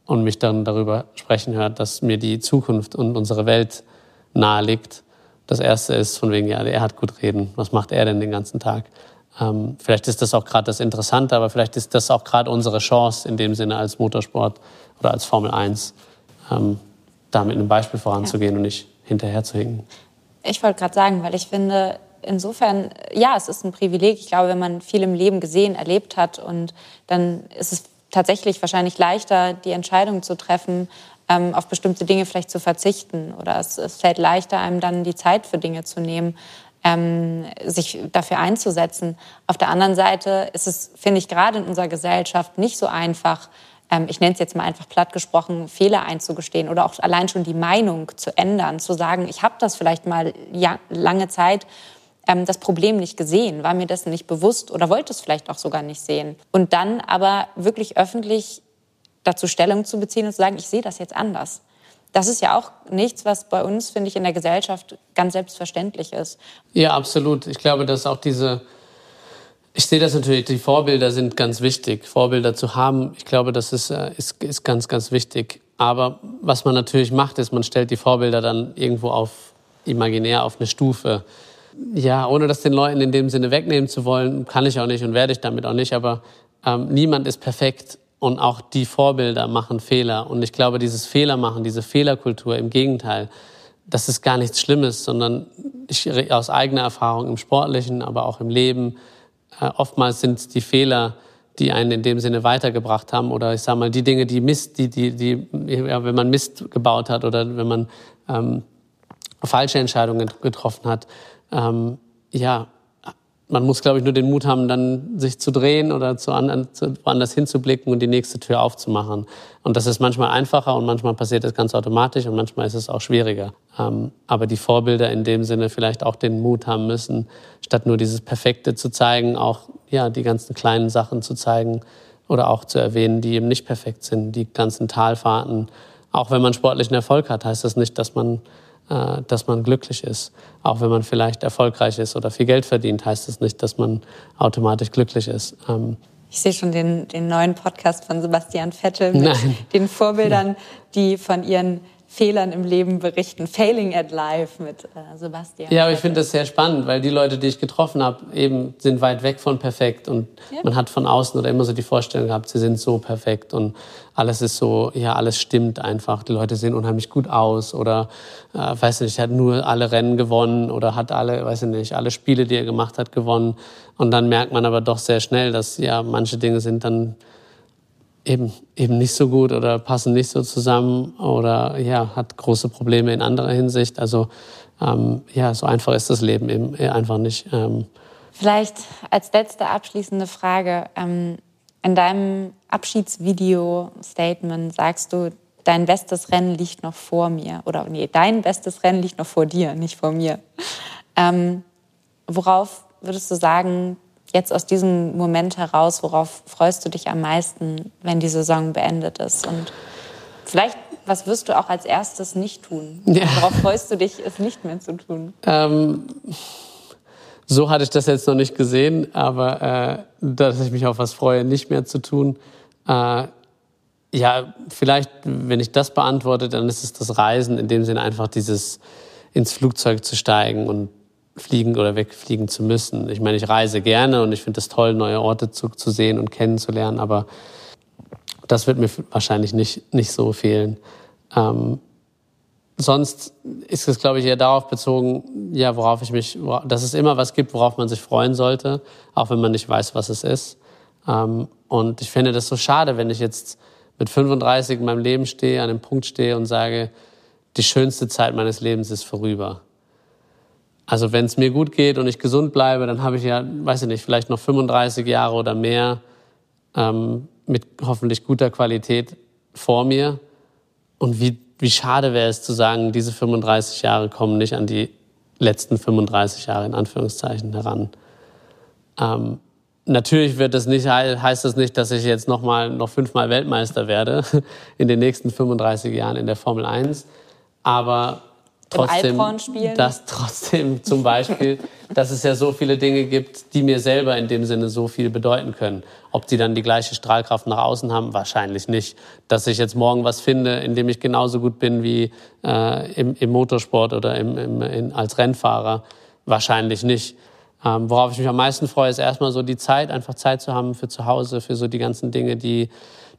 und mich dann darüber sprechen hört, dass mir die Zukunft und unsere Welt nahe liegt, das Erste ist von wegen, ja, er hat gut reden. Was macht er denn den ganzen Tag? Ähm, vielleicht ist das auch gerade das Interessante, aber vielleicht ist das auch gerade unsere Chance in dem Sinne als Motorsport oder als Formel 1, ähm, da mit einem Beispiel voranzugehen ja. und nicht hinterher zu hinken. Ich wollte gerade sagen, weil ich finde, insofern, ja, es ist ein Privileg. Ich glaube, wenn man viel im Leben gesehen, erlebt hat und dann ist es tatsächlich wahrscheinlich leichter, die Entscheidung zu treffen, ähm, auf bestimmte Dinge vielleicht zu verzichten. Oder es, es fällt leichter, einem dann die Zeit für Dinge zu nehmen ähm, sich dafür einzusetzen. Auf der anderen Seite ist es, finde ich, gerade in unserer Gesellschaft nicht so einfach, ähm, ich nenne es jetzt mal einfach platt gesprochen, Fehler einzugestehen oder auch allein schon die Meinung zu ändern, zu sagen, ich habe das vielleicht mal lange Zeit ähm, das Problem nicht gesehen, war mir dessen nicht bewusst oder wollte es vielleicht auch sogar nicht sehen. Und dann aber wirklich öffentlich dazu Stellung zu beziehen und zu sagen, ich sehe das jetzt anders das ist ja auch nichts, was bei uns, finde ich, in der Gesellschaft ganz selbstverständlich ist. Ja, absolut. Ich glaube, dass auch diese, ich sehe das natürlich, die Vorbilder sind ganz wichtig. Vorbilder zu haben, ich glaube, das ist, äh, ist, ist ganz, ganz wichtig. Aber was man natürlich macht, ist, man stellt die Vorbilder dann irgendwo auf, imaginär auf eine Stufe. Ja, ohne das den Leuten in dem Sinne wegnehmen zu wollen, kann ich auch nicht und werde ich damit auch nicht. Aber ähm, niemand ist perfekt und auch die Vorbilder machen Fehler. Und ich glaube, dieses Fehlermachen, diese Fehlerkultur, im Gegenteil, das ist gar nichts Schlimmes, sondern ich, aus eigener Erfahrung im Sportlichen, aber auch im Leben, äh, oftmals sind es die Fehler, die einen in dem Sinne weitergebracht haben oder ich sage mal die Dinge, die Mist, die, die, die, ja, wenn man Mist gebaut hat oder wenn man ähm, falsche Entscheidungen getroffen hat, ähm, ja, man muss, glaube ich, nur den Mut haben, dann sich zu drehen oder zu woanders hinzublicken und die nächste Tür aufzumachen. Und das ist manchmal einfacher und manchmal passiert das ganz automatisch und manchmal ist es auch schwieriger. Ähm, aber die Vorbilder in dem Sinne vielleicht auch den Mut haben müssen, statt nur dieses Perfekte zu zeigen, auch ja die ganzen kleinen Sachen zu zeigen oder auch zu erwähnen, die eben nicht perfekt sind, die ganzen Talfahrten. Auch wenn man sportlichen Erfolg hat, heißt das nicht, dass man dass man glücklich ist. Auch wenn man vielleicht erfolgreich ist oder viel Geld verdient, heißt das nicht, dass man automatisch glücklich ist. Ähm, ich sehe schon den, den neuen Podcast von Sebastian Vettel mit Nein. den Vorbildern, die von ihren Fehlern im Leben berichten. Failing at Life mit äh, Sebastian. Ja, aber ich finde das sehr spannend, weil die Leute, die ich getroffen habe, eben sind weit weg von perfekt und ja. man hat von außen oder immer so die Vorstellung gehabt, sie sind so perfekt und alles ist so, ja, alles stimmt einfach. Die Leute sehen unheimlich gut aus oder, äh, weiß nicht, hat nur alle Rennen gewonnen oder hat alle, weiß ich nicht, alle Spiele, die er gemacht hat, gewonnen. Und dann merkt man aber doch sehr schnell, dass ja manche Dinge sind dann eben, eben nicht so gut oder passen nicht so zusammen oder ja, hat große Probleme in anderer Hinsicht. Also ähm, ja, so einfach ist das Leben eben einfach nicht. Ähm. Vielleicht als letzte abschließende Frage. Ähm, in deinem Abschiedsvideo-Statement sagst du, dein bestes Rennen liegt noch vor mir. Oder nee, dein bestes Rennen liegt noch vor dir, nicht vor mir. Ähm, worauf würdest du sagen, jetzt aus diesem Moment heraus, worauf freust du dich am meisten, wenn die Saison beendet ist? Und vielleicht, was wirst du auch als erstes nicht tun? Ja. Worauf freust du dich, es nicht mehr zu tun? Ähm, so hatte ich das jetzt noch nicht gesehen, aber äh, dass ich mich auf was freue, nicht mehr zu tun. Äh, ja, vielleicht, wenn ich das beantworte, dann ist es das Reisen, in dem Sinne einfach dieses ins Flugzeug zu steigen und fliegen oder wegfliegen zu müssen. Ich meine, ich reise gerne und ich finde es toll, neue Orte zu, zu sehen und kennenzulernen, aber das wird mir wahrscheinlich nicht, nicht so fehlen. Ähm, sonst ist es, glaube ich, eher darauf bezogen, ja, worauf ich mich, dass es immer was gibt, worauf man sich freuen sollte, auch wenn man nicht weiß, was es ist. Ähm, und ich finde das so schade, wenn ich jetzt mit 35 in meinem Leben stehe, an einem Punkt stehe und sage, die schönste Zeit meines Lebens ist vorüber Also wenn es mir gut geht und ich gesund bleibe, dann habe ich ja, weiß ich nicht, vielleicht noch 35 Jahre oder mehr ähm, mit hoffentlich guter Qualität vor mir. Und wie, wie schade wäre es zu sagen, diese 35 Jahre kommen nicht an die letzten 35 Jahre in Anführungszeichen heran. Ähm, natürlich wird es nicht, heißt das nicht, dass ich jetzt noch mal noch fünfmal Weltmeister werde in den nächsten 35 Jahren in der Formel 1. Aber trotzdem, dass trotzdem zum Beispiel, dass es ja so viele Dinge gibt, die mir selber in dem Sinne so viel bedeuten können. Ob die dann die gleiche Strahlkraft nach außen haben, wahrscheinlich nicht. Dass ich jetzt morgen was finde, in dem ich genauso gut bin wie äh, im, im, Motorsport oder im, im, in, als Rennfahrer, wahrscheinlich nicht. Ähm, worauf ich mich am meisten freue, ist erstmal so die Zeit, einfach Zeit zu haben für zu Hause, für so die ganzen Dinge, die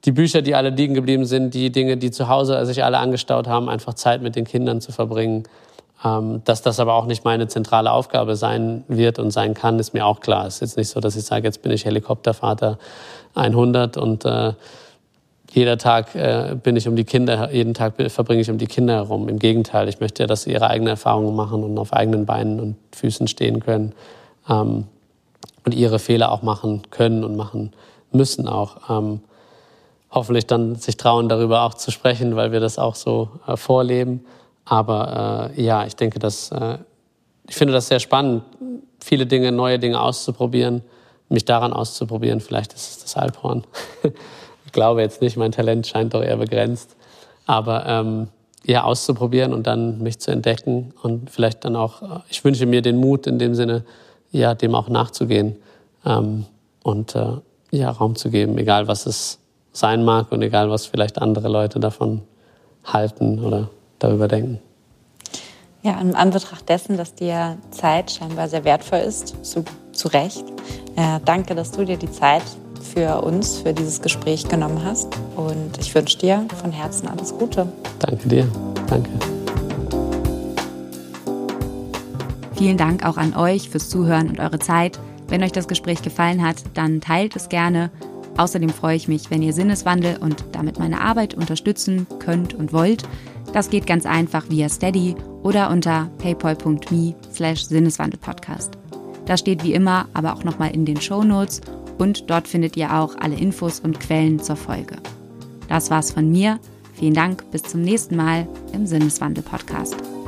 die Bücher, die alle liegen geblieben sind, die Dinge, die zu Hause sich alle angestaut haben, einfach Zeit mit den Kindern zu verbringen. Ähm, dass das aber auch nicht meine zentrale Aufgabe sein wird und sein kann, ist mir auch klar. Es ist jetzt nicht so, dass ich sage, jetzt bin ich Helikoptervater 100 und äh, jeder Tag äh, bin ich um die Kinder, jeden Tag verbringe ich um die Kinder herum. Im Gegenteil, ich möchte ja, dass sie ihre eigenen Erfahrungen machen und auf eigenen Beinen und Füßen stehen können ähm, und ihre Fehler auch machen können und machen müssen auch. Ähm, hoffentlich dann sich trauen, darüber auch zu sprechen, weil wir das auch so äh, vorleben. Aber äh, ja, ich denke, dass äh, ich finde das sehr spannend, viele Dinge, neue Dinge auszuprobieren, mich daran auszuprobieren. Vielleicht ist es das Alphorn. ich glaube jetzt nicht, mein Talent scheint doch eher begrenzt. Aber ähm, ja, auszuprobieren und dann mich zu entdecken und vielleicht dann auch, äh, ich wünsche mir den Mut in dem Sinne, ja, dem auch nachzugehen ähm, und äh, ja, Raum zu geben, egal was es sein mag und egal, was vielleicht andere Leute davon halten oder darüber denken. Ja, in Anbetracht dessen, dass dir Zeit scheinbar sehr wertvoll ist, zu, zu Recht, äh, danke, dass du dir die Zeit für uns, für dieses Gespräch genommen hast. Und ich wünsche dir von Herzen alles Gute. Danke dir. Danke. Vielen Dank auch an euch fürs Zuhören und eure Zeit. Wenn euch das Gespräch gefallen hat, dann teilt es gerne Außerdem freue ich mich, wenn ihr Sinneswandel und damit meine Arbeit unterstützen könnt und wollt. Das geht ganz einfach via Steady oder unter paypal.me slash Sinneswandelpodcast. Das steht wie immer aber auch nochmal in den Show Notes und dort findet ihr auch alle Infos und Quellen zur Folge. Das war's von mir. Vielen Dank, bis zum nächsten Mal im Sinneswandel-Podcast.